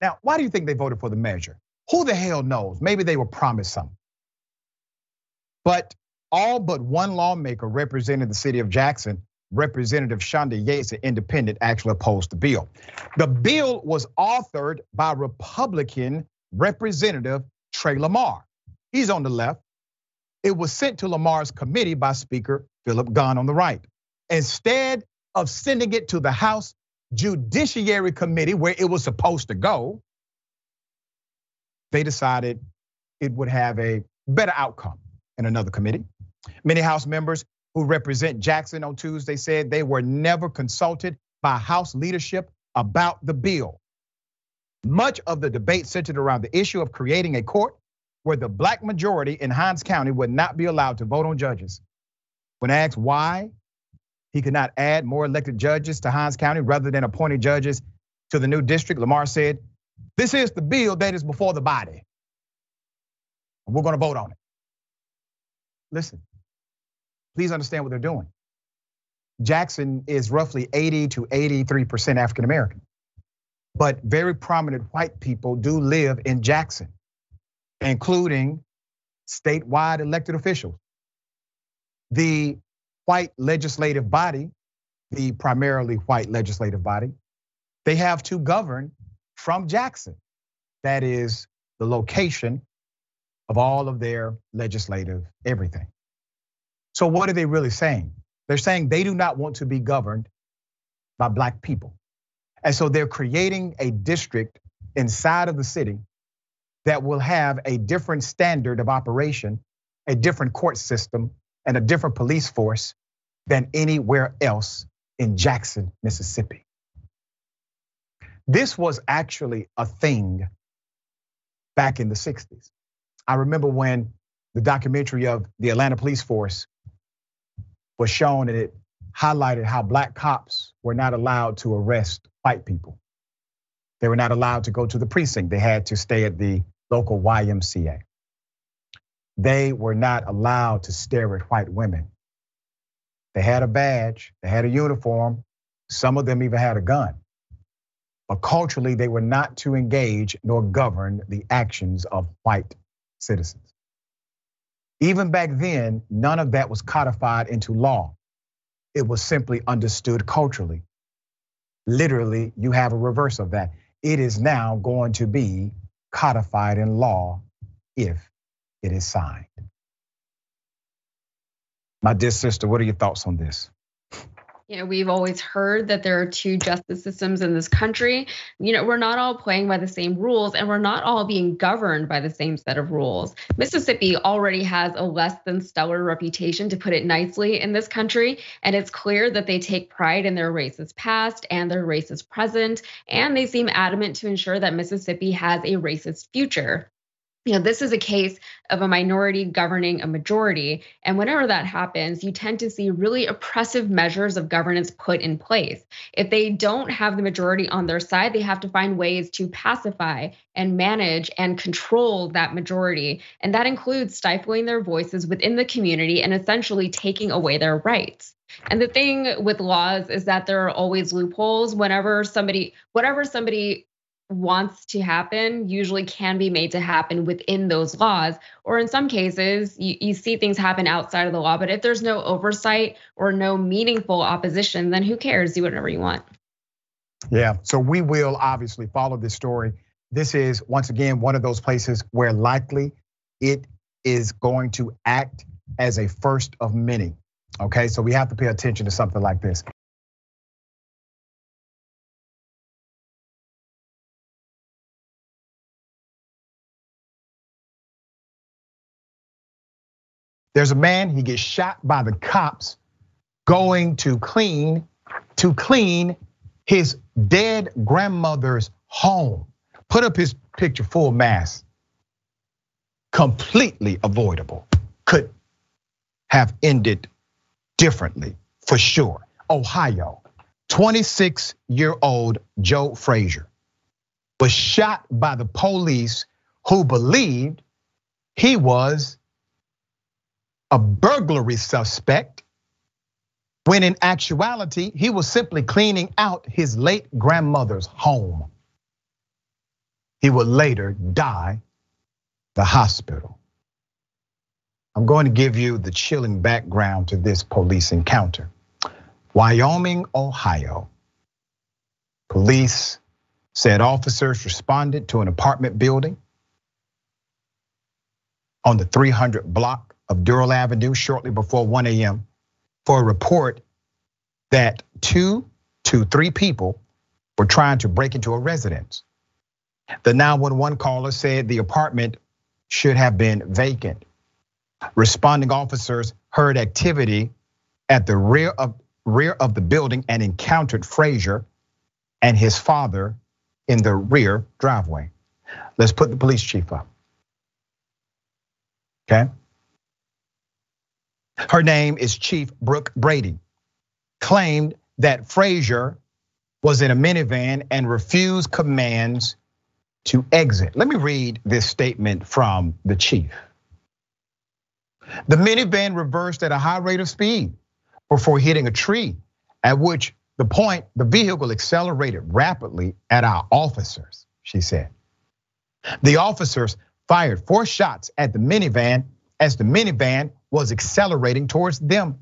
Now, why do you think they voted for the measure? Who the hell knows? Maybe they were promised something. But all but one lawmaker representing the city of Jackson, Representative Shanda Yates, an independent, actually opposed the bill. The bill was authored by Republican Representative Trey Lamar. He's on the left. It was sent to Lamar's committee by Speaker Philip Gunn on the right. Instead of sending it to the House Judiciary Committee where it was supposed to go, they decided it would have a better outcome in another committee. Many House members who represent Jackson on Tuesday said they were never consulted by House leadership about the bill. Much of the debate centered around the issue of creating a court where the black majority in Hinds County would not be allowed to vote on judges. When asked why he could not add more elected judges to Hinds County rather than appointing judges to the new district. Lamar said, This is the bill that is before the body. We're going to vote on it. Listen, please understand what they're doing. Jackson is roughly 80 to 83% African American, but very prominent white people do live in Jackson, including statewide elected officials. The white legislative body, the primarily white legislative body, they have to govern from Jackson. That is the location of all of their legislative everything. So, what are they really saying? They're saying they do not want to be governed by black people. And so they're creating a district inside of the city that will have a different standard of operation, a different court system, and a different police force than anywhere else in Jackson, Mississippi. This was actually a thing back in the 60s. I remember when the documentary of the Atlanta Police Force was shown and it highlighted how black cops were not allowed to arrest white people. They were not allowed to go to the precinct. They had to stay at the local YMCA they were not allowed to stare at white women. They had a badge, they had a uniform, some of them even had a gun. But culturally, they were not to engage nor govern the actions of white citizens. Even back then, none of that was codified into law. It was simply understood culturally. Literally, you have a reverse of that. It is now going to be codified in law if it is signed. My dear sister, what are your thoughts on this? You know, we've always heard that there are two justice systems in this country. You know, we're not all playing by the same rules and we're not all being governed by the same set of rules. Mississippi already has a less than stellar reputation, to put it nicely, in this country. And it's clear that they take pride in their racist past and their racist present. And they seem adamant to ensure that Mississippi has a racist future you know, this is a case of a minority governing a majority. And whenever that happens, you tend to see really oppressive measures of governance put in place. If they don't have the majority on their side, they have to find ways to pacify and manage and control that majority. And that includes stifling their voices within the community and essentially taking away their rights. And the thing with laws is that there are always loopholes whenever somebody, whatever somebody wants to happen usually can be made to happen within those laws. Or in some cases, you, you, see things happen outside of the law. But if there's no oversight or no meaningful opposition, then who cares? Do whatever you want. Yeah. So we will obviously follow this story. This is once again one of those places where likely it is going to act as a first of many. Okay. So we have to pay attention to something like this. There's a man, he gets shot by the cops going to clean to clean his dead grandmother's home. Put up his picture full mass. Completely avoidable. Could have ended differently for sure. Ohio, 26 year old Joe Frazier was shot by the police who believed he was a burglary suspect when in actuality, he was simply cleaning out his late grandmother's home. He would later die the hospital. I'm going to give you the chilling background to this police encounter. Wyoming, Ohio. Police said officers responded to an apartment building on the 300 block of Doral Avenue shortly before 1 a.m. for a report that two to three people were trying to break into a residence. The 911 caller said the apartment should have been vacant. Responding officers heard activity at the rear of rear of the building and encountered Frazier and his father in the rear driveway. Let's put the police chief up. Okay? Her name is Chief Brooke Brady, claimed that Frazier was in a minivan and refused commands to exit. Let me read this statement from the chief. The minivan reversed at a high rate of speed before hitting a tree, at which the point the vehicle accelerated rapidly at our officers, she said. The officers fired four shots at the minivan as the minivan was accelerating towards them.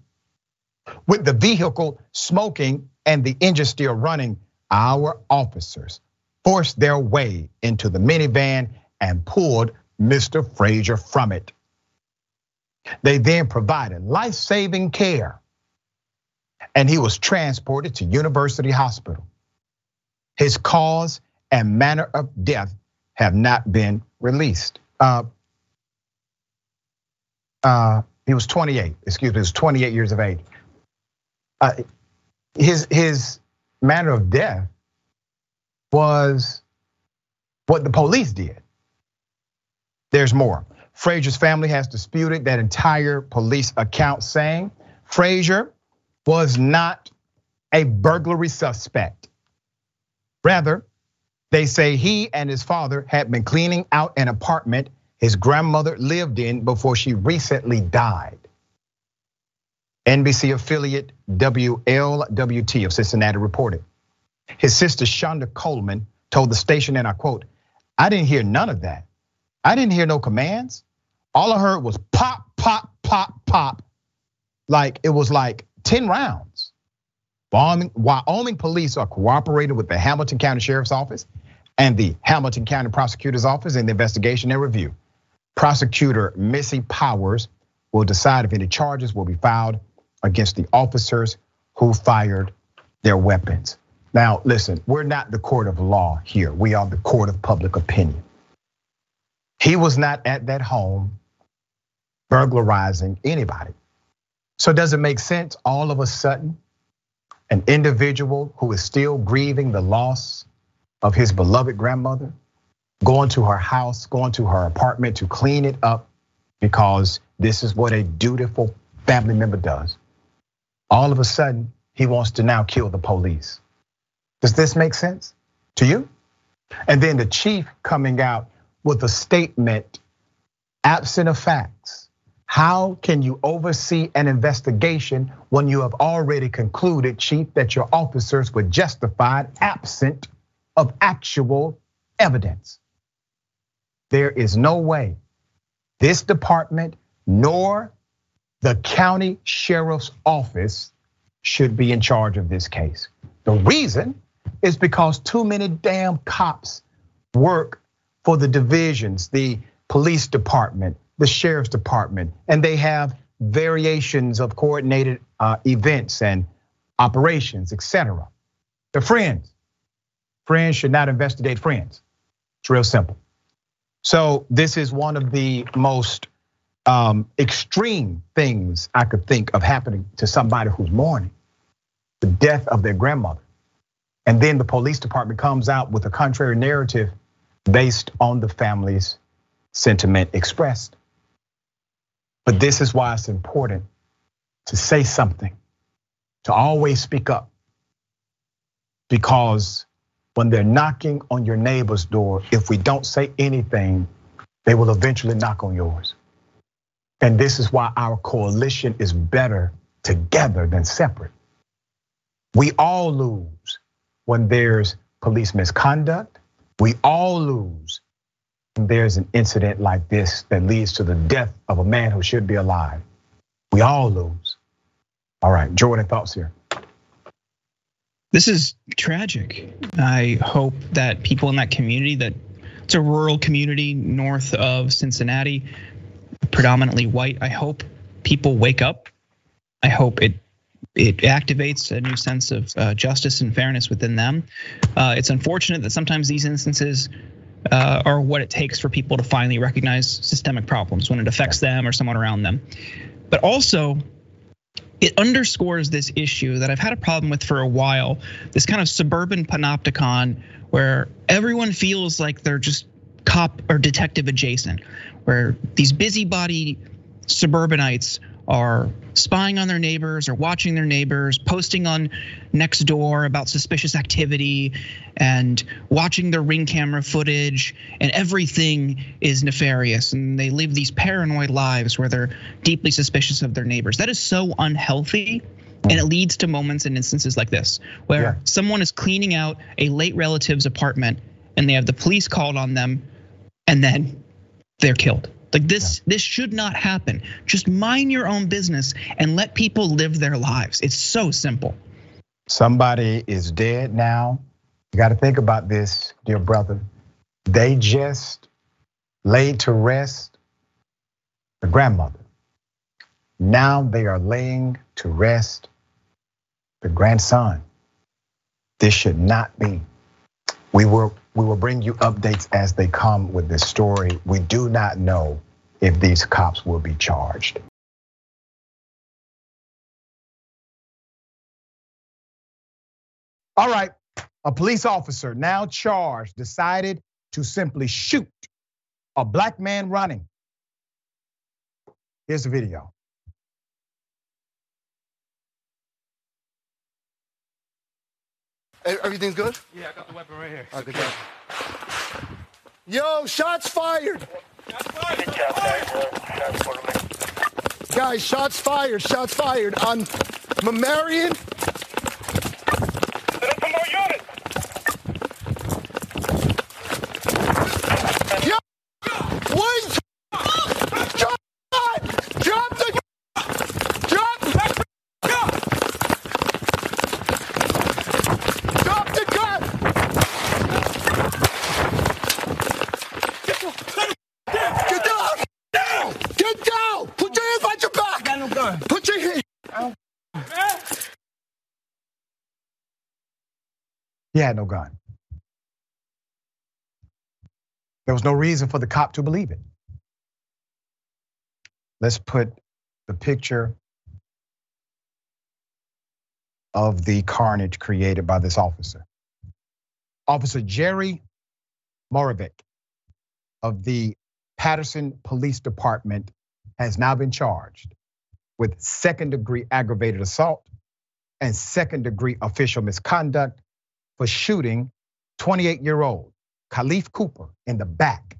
With the vehicle smoking and the engine still running, our officers forced their way into the minivan and pulled Mr. Frazier from it. They then provided life saving care, and he was transported to University Hospital. His cause and manner of death have not been released. Uh, he was 28, excuse me, he was 28 years of age. Uh, his his manner of death was what the police did. There's more. Frazier's family has disputed that entire police account, saying Frazier was not a burglary suspect. Rather, they say he and his father had been cleaning out an apartment his grandmother lived in before she recently died. NBC affiliate WLWT of Cincinnati reported. His sister Shonda Coleman told the station, and I quote, I didn't hear none of that. I didn't hear no commands. All I heard was pop, pop, pop, pop. Like it was like 10 rounds. Wyoming, police are cooperating with the Hamilton County Sheriff's Office and the Hamilton County Prosecutor's Office in the investigation and review. Prosecutor Missy Powers will decide if any charges will be filed against the officers who fired their weapons. Now, listen, we're not the court of law here. We are the court of public opinion. He was not at that home burglarizing anybody. So does it make sense all of a sudden an individual who is still grieving the loss of his beloved grandmother going to her house, going to her apartment to clean it up because this is what a dutiful family member does. All of a sudden, he wants to now kill the police. Does this make sense to you? And then the chief coming out with a statement absent of facts. How can you oversee an investigation when you have already concluded, chief, that your officers were justified absent of actual evidence? There is no way this department nor the county sheriff's office should be in charge of this case. The reason is because too many damn cops work for the divisions, the police department, the sheriff's department, and they have variations of coordinated uh, events and operations, etc. They're friends. Friends should not investigate friends. It's real simple. So this is one of the most um, extreme things I could think of happening to somebody who's mourning the death of their grandmother. And then the police department comes out with a contrary narrative based on the family's sentiment expressed. But this is why it's important to say something, to always speak up. Because when they're knocking on your neighbor's door, if we don't say anything, they will eventually knock on yours. And this is why our coalition is better together than separate. We all lose when there's police misconduct. We all lose when there's an incident like this that leads to the death of a man who should be alive. We all lose. All right, Jordan, thoughts here. This is tragic. I hope that people in that community, that it's a rural community north of Cincinnati, predominantly white. I hope people wake up. I hope it it activates a new sense of uh, justice and fairness within them. Uh, it's unfortunate that sometimes these instances uh, are what it takes for people to finally recognize systemic problems when it affects them or someone around them. But also, it underscores this issue that I've had a problem with for a while this kind of suburban panopticon where everyone feels like they're just cop or detective adjacent, where these busybody suburbanites are spying on their neighbors or watching their neighbors, posting on Nextdoor about suspicious activity and watching their ring camera footage, and everything is nefarious. And they live these paranoid lives where they're deeply suspicious of their neighbors. That is so unhealthy. And it leads to moments and instances like this, where yeah. someone is cleaning out a late relative's apartment and they have the police called on them, and then they're killed. Like this, yeah. this should not happen. Just mind your own business and let people live their lives. It's so simple. Somebody is dead now. You got to think about this, dear brother. They just laid to rest the grandmother. Now they are laying to rest the grandson. This should not be. We will we will bring you updates as they come with this story. We do not know if these cops will be charged. All right, a police officer now charged decided to simply shoot a black man running. Here's the video. Everything's good? Yeah, I got the weapon right here. Right, good job. Yo, shots fired. Shots fired. Guys, shots fired. Shots fired on Marion. He had no gun. There was no reason for the cop to believe it. Let's put the picture of the carnage created by this officer. Officer Jerry Moravek of the Paterson Police Department has now been charged with second degree aggravated assault and second degree official misconduct for shooting 28 year old Khalif Cooper in the back.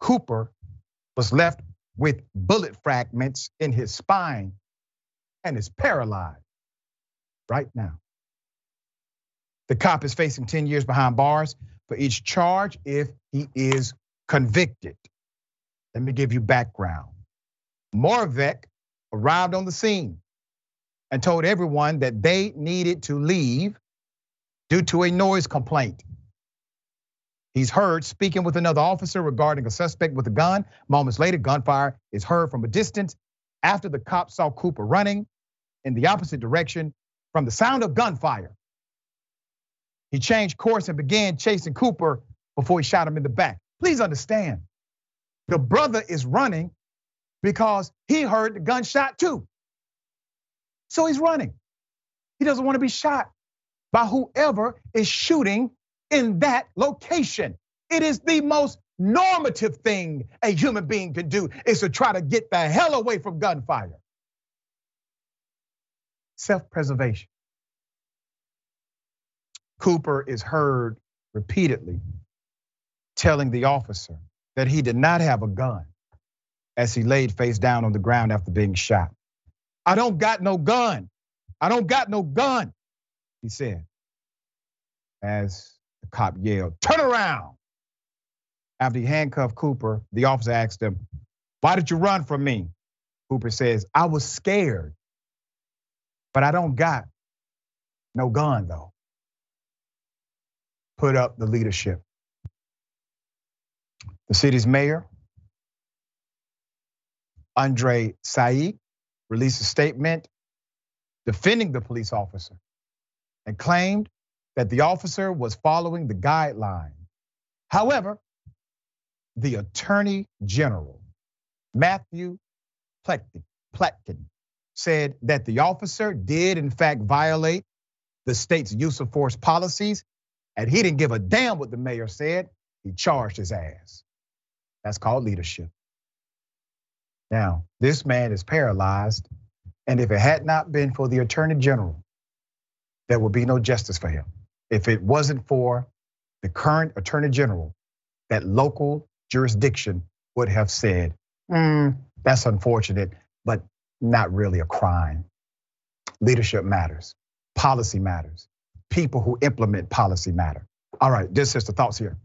Cooper was left with bullet fragments in his spine and is paralyzed right now. The cop is facing 10 years behind bars for each charge if he is convicted. Let me give you background. Moravek arrived on the scene and told everyone that they needed to leave due to a noise complaint. He's heard speaking with another officer regarding a suspect with a gun. Moments later, gunfire is heard from a distance after the cop saw Cooper running in the opposite direction from the sound of gunfire. He changed course and began chasing Cooper before he shot him in the back. Please understand, the brother is running because he heard the gunshot too. So he's running. He doesn't want to be shot by whoever is shooting in that location. It is the most normative thing a human being can do is to try to get the hell away from gunfire. Self-preservation. Cooper is heard repeatedly telling the officer that he did not have a gun as he laid face down on the ground after being shot. I don't got no gun. I don't got no gun, he said as the cop yelled, Turn around. After he handcuffed Cooper, the officer asked him, Why did you run from me? Cooper says, I was scared, but I don't got no gun though. Put up the leadership. The city's mayor, Andre Sayegh, released a statement defending the police officer and claimed that the officer was following the guideline. However, the attorney general, Matthew Platkin, said that the officer did, in fact, violate the state's use of force policies, and he didn't give a damn what the mayor said. He charged his ass. That's called leadership. Now, this man is paralyzed, and if it had not been for the attorney general, there would be no justice for him if it wasn't for the current attorney general, that local jurisdiction would have said, mm, that's unfortunate, but not really a crime. Leadership matters, policy matters, people who implement policy matter. All right, this is the thoughts here.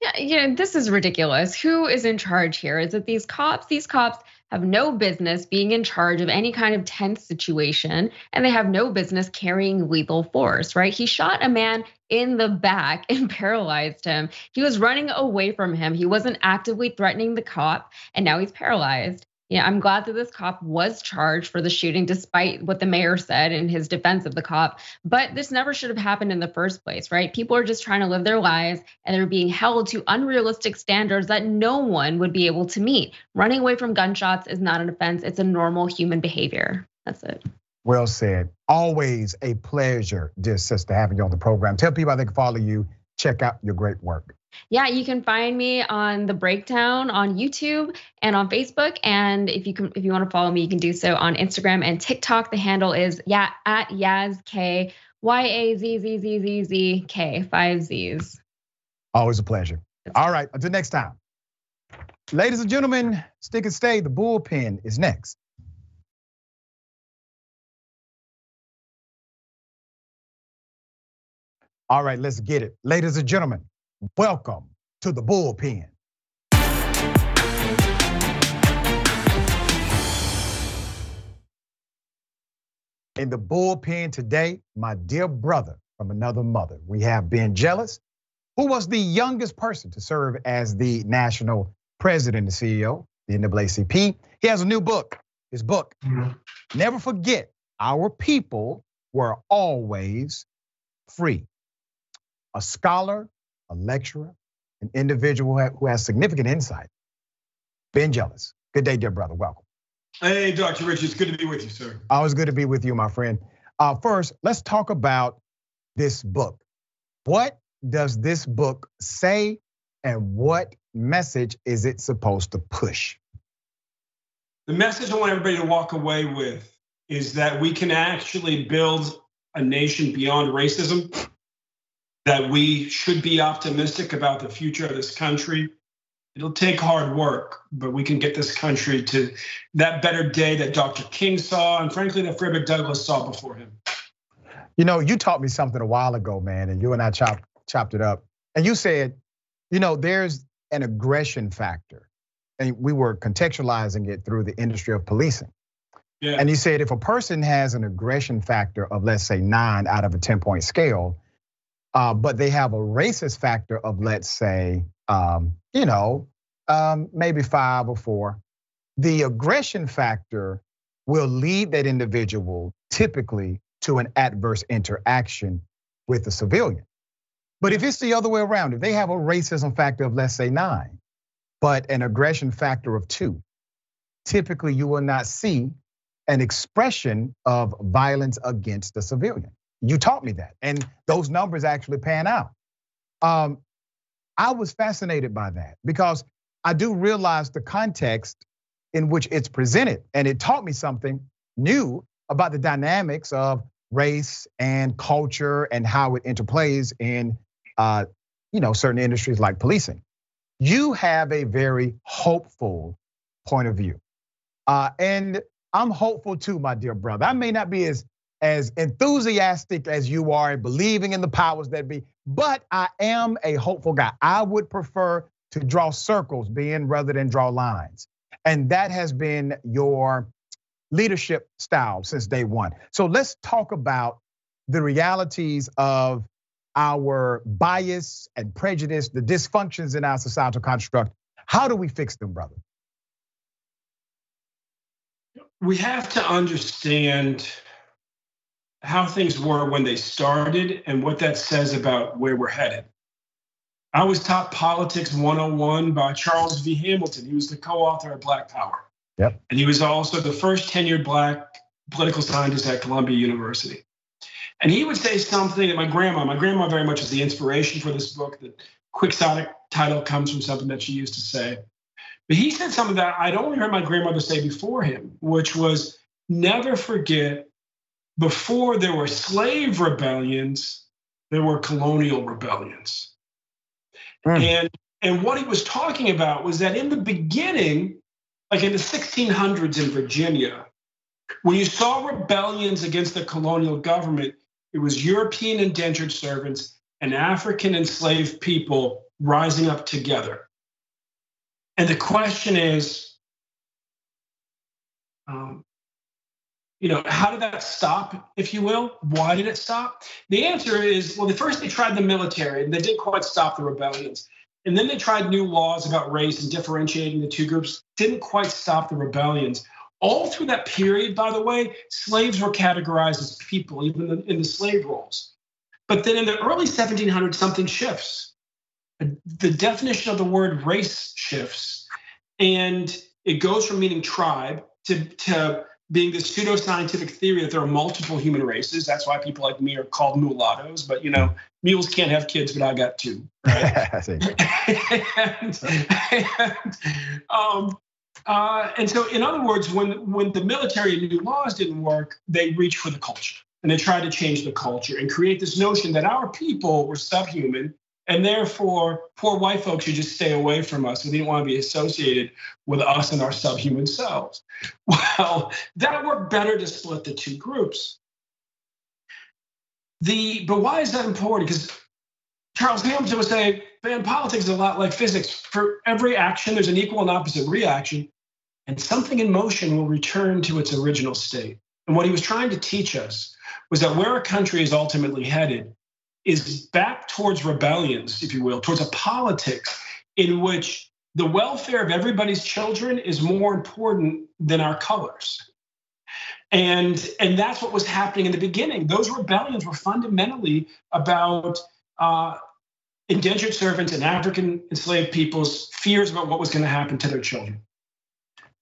Yeah, yeah, this is ridiculous. Who is in charge here? Is it these cops? These cops have no business being in charge of any kind of tense situation, and they have no business carrying lethal force, right? He shot a man in the back and paralyzed him. He was running away from him. He wasn't actively threatening the cop, and now he's paralyzed. Yeah, I'm glad that this cop was charged for the shooting, despite what the mayor said in his defense of the cop. But this never should have happened in the first place, right? People are just trying to live their lives and they're being held to unrealistic standards that no one would be able to meet. Running away from gunshots is not an offense, it's a normal human behavior. That's it. Well said. Always a pleasure, dear sister, having you on the program. Tell people how they can follow you, check out your great work. Yeah, you can find me on the breakdown on YouTube and on Facebook. And if you can, if you want to follow me, you can do so on Instagram and TikTok. The handle is yeah at Yaz K Y A Z Z Z Z Z K five Z's. Always a pleasure. All right, until next time. Ladies and gentlemen, stick and stay. The bullpen is next. All right, let's get it. Ladies and gentlemen, Welcome to the bullpen. In the bullpen today, my dear brother from another mother, we have Ben Jealous, who was the youngest person to serve as the national president and CEO, the NAACP. He has a new book. His book, Never Forget Our People Were Always free. A scholar, a lecturer, an individual who has significant insight. Ben Jealous. Good day, dear brother. Welcome. Hey, Dr. Richards. Good to be with you, sir. Always good to be with you, my friend. Uh, first, let's talk about this book. What does this book say, and what message is it supposed to push? The message I want everybody to walk away with is that we can actually build a nation beyond racism, that we should be optimistic about the future of this country. It'll take hard work, but we can get this country to that better day that Dr. King saw, and frankly, that Frederick Douglass saw before him. You know, you taught me something a while ago, man, and you and I chopped chopped it up. And you said, you know, there's an aggression factor. And we were contextualizing it through the industry of policing. Yeah. And you said if a person has an aggression factor of, let's say, nine out of a 10 point scale, uh, but they have a racist factor of, let's say, um, you know, um, maybe five or four, the aggression factor will lead that individual typically to an adverse interaction with the civilian. But if it's the other way around, if they have a racism factor of, let's say, nine, but an aggression factor of two, typically you will not see an expression of violence against the civilian. You taught me that, and those numbers actually pan out. Um, I was fascinated by that because I do realize the context in which it's presented, and it taught me something new about the dynamics of race and culture and how it interplays in uh, you know, certain industries like policing. You have a very hopeful point of view. Uh, and I'm hopeful too, my dear brother. I may not be as as enthusiastic as you are in believing in the powers that be, but I am a hopeful guy. I would prefer to draw circles, being rather than draw lines. And that has been your leadership style since day one. So let's talk about the realities of our bias and prejudice, the dysfunctions in our societal construct. How do we fix them, brother? We have to understand how things were when they started and what that says about where we're headed. I was taught Politics 101 by Charles V. Hamilton. He was the co author of Black Power. Yep. And he was also the first tenured Black political scientist at Columbia University. And he would say something that my grandma, my grandma very much is the inspiration for this book. The quixotic title comes from something that she used to say. But he said something that I'd only heard my grandmother say before him, which was never forget before there were slave rebellions, there were colonial rebellions. Mm. And and what he was talking about was that in the beginning, like in the 1600s in Virginia, when you saw rebellions against the colonial government, it was European indentured servants and African enslaved people rising up together. And the question is, um, you know, how did that stop, if you will? Why did it stop? The answer is, well, the first they tried the military and they didn't quite stop the rebellions. And then they tried new laws about race and differentiating the two groups, didn't quite stop the rebellions. All through that period, by the way, slaves were categorized as people, even in the slave rolls. But then in the early 1700s, something shifts. The definition of the word race shifts, and it goes from meaning tribe to, to being this pseudo-scientific theory that there are multiple human races. That's why people like me are called mulattoes. But you know, mules can't have kids, but I got two. Right? and, and, um, uh, and so, in other words, when when the military and new laws didn't work, they reached for the culture and they tried to change the culture and create this notion that our people were subhuman and therefore poor white folks should just stay away from us. We didn't want to be associated with us and our subhuman selves. Well, that worked better to split the two groups. The but why is that important? Because Charles Hamilton was saying, man, politics is a lot like physics. For every action, there's an equal and opposite reaction, and something in motion will return to its original state. And what he was trying to teach us was that where a country is ultimately headed is back towards rebellions, if you will, towards a politics in which the welfare of everybody's children is more important than our colors. And, and that's what was happening in the beginning. Those rebellions were fundamentally about uh, indentured servants and African enslaved people's fears about what was going to happen to their children.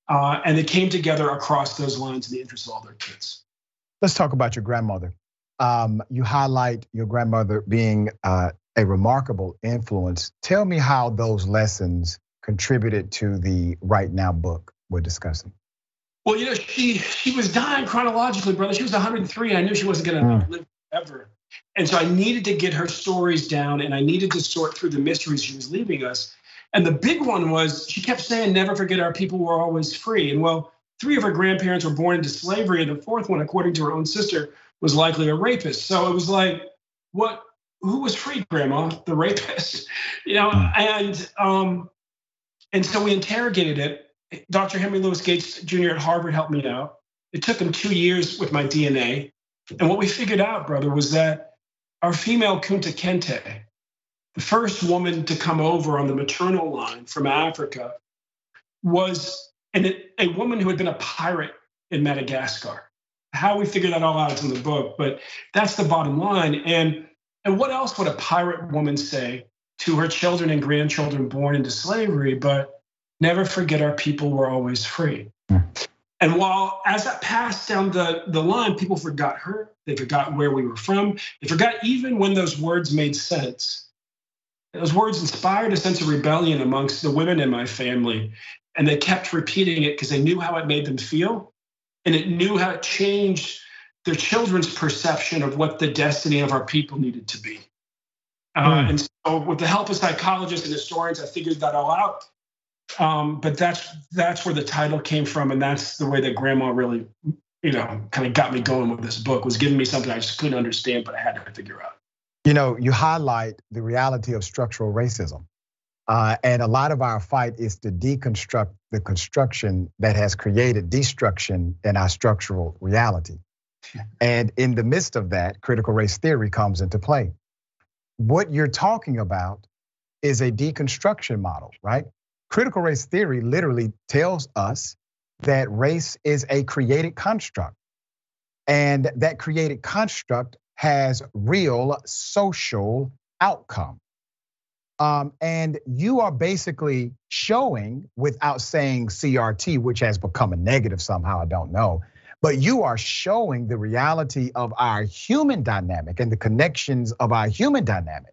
Uh, and they came together across those lines in the interest of all their kids. Let's talk about your grandmother. Um, you highlight your grandmother being uh, a remarkable influence. Tell me how those lessons contributed to the Right Now book we're discussing. Well, you know, she she was dying chronologically, brother. She was 103. I knew she wasn't going to mm. live forever, and so I needed to get her stories down, and I needed to sort through the mysteries she was leaving us. And the big one was she kept saying, "Never forget our people were always free." And well, three of her grandparents were born into slavery, and the fourth one, according to her own sister, was likely a rapist. So it was like, what? Who was free, Grandma? The rapist, you know? Mm. And um, and so we interrogated it. Dr. Henry Louis Gates Jr. at Harvard helped me out. It took him two years with my DNA. And what we figured out, brother, was that our female Kunta Kinte, the first woman to come over on the maternal line from Africa, was an, a woman who had been a pirate in Madagascar. How we figured that all out is in the book, but that's the bottom line. And and what else would a pirate woman say to her children and grandchildren born into slavery? But never forget our people were always free. And while as that passed down the, the line, people forgot her, they forgot where we were from, they forgot even when those words made sense. Those words inspired a sense of rebellion amongst the women in my family. And they kept repeating it because they knew how it made them feel and it knew how it changed their children's perception of what the destiny of our people needed to be. Uh, mm. And so, with the help of psychologists and historians, I figured that all out. Um, but that's that's where the title came from, and that's the way that Grandma really, you know, kind of got me going with this book. Was giving me something I just couldn't understand, but I had to figure out. You know, you highlight the reality of structural racism. Uh, and a lot of our fight is to deconstruct the construction that has created destruction in our structural reality. And in the midst of that, critical race theory comes into play. What you're talking about is a deconstruction model, right? Critical race theory literally tells us that race is a created construct. And that created construct has real social outcome. Um, and you are basically showing, without saying CRT, which has become a negative somehow, I don't know, but you are showing the reality of our human dynamic and the connections of our human dynamic.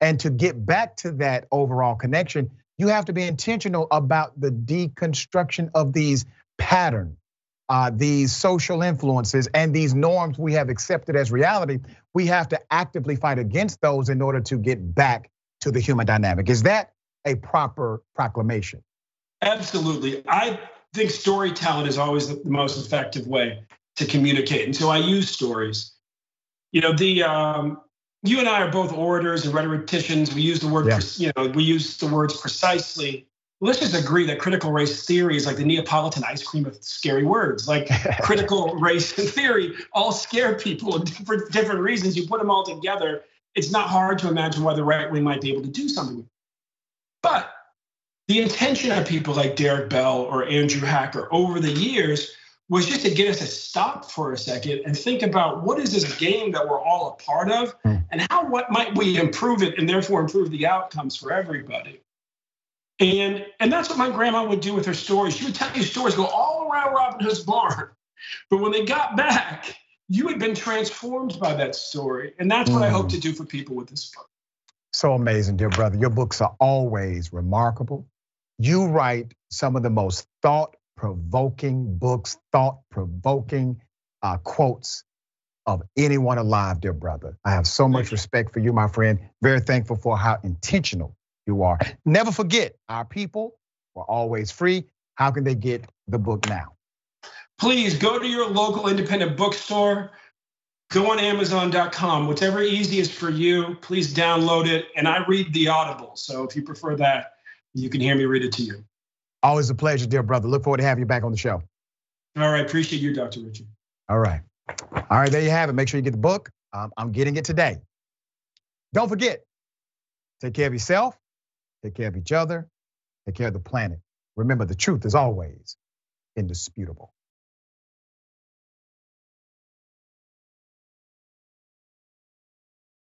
And to get back to that overall connection, you have to be intentional about the deconstruction of these patterns, uh, these social influences, and these norms we have accepted as reality. We have to actively fight against those in order to get back to the human dynamic. Is that a proper proclamation? Absolutely. I think storytelling is always the most effective way to communicate. And so I use stories. You know, the um, you and I are both orators and rhetoricians. We use the word, yeah. you know, we use the words precisely. Let's just agree that critical race theory is like the Neapolitan ice cream of scary words. Like critical race theory all scare people for different reasons. You put them all together, it's not hard to imagine why the right wing might be able to do something. But the intention of people like Derek Bell or Andrew Hacker over the years was just to get us to stop for a second and think about what is this game that we're all a part of hmm. and how what might we improve it and therefore improve the outcomes for everybody. And and that's what my grandma would do with her stories. She would tell you stories, go all around Robin Hood's barn. But when they got back, you had been transformed by that story. And that's what mm. I hope to do for people with this book. So amazing, dear brother. Your books are always remarkable. You write some of the most thought provoking books, thought provoking uh, quotes of anyone alive, dear brother. I have so much respect for you, my friend. Very thankful for how intentional you are. Never forget, our people were always free. How can they get the book now? Please go to your local independent bookstore. Go on Amazon.com, whatever easiest for you. Please download it. And I read the Audible. So if you prefer that, you can hear me read it to you. Always a pleasure, dear brother. Look forward to having you back on the show. All right. Appreciate you, Dr. Richard. All right. All right. There you have it. Make sure you get the book. Um, I'm getting it today. Don't forget, take care of yourself, take care of each other, take care of the planet. Remember, the truth is always indisputable.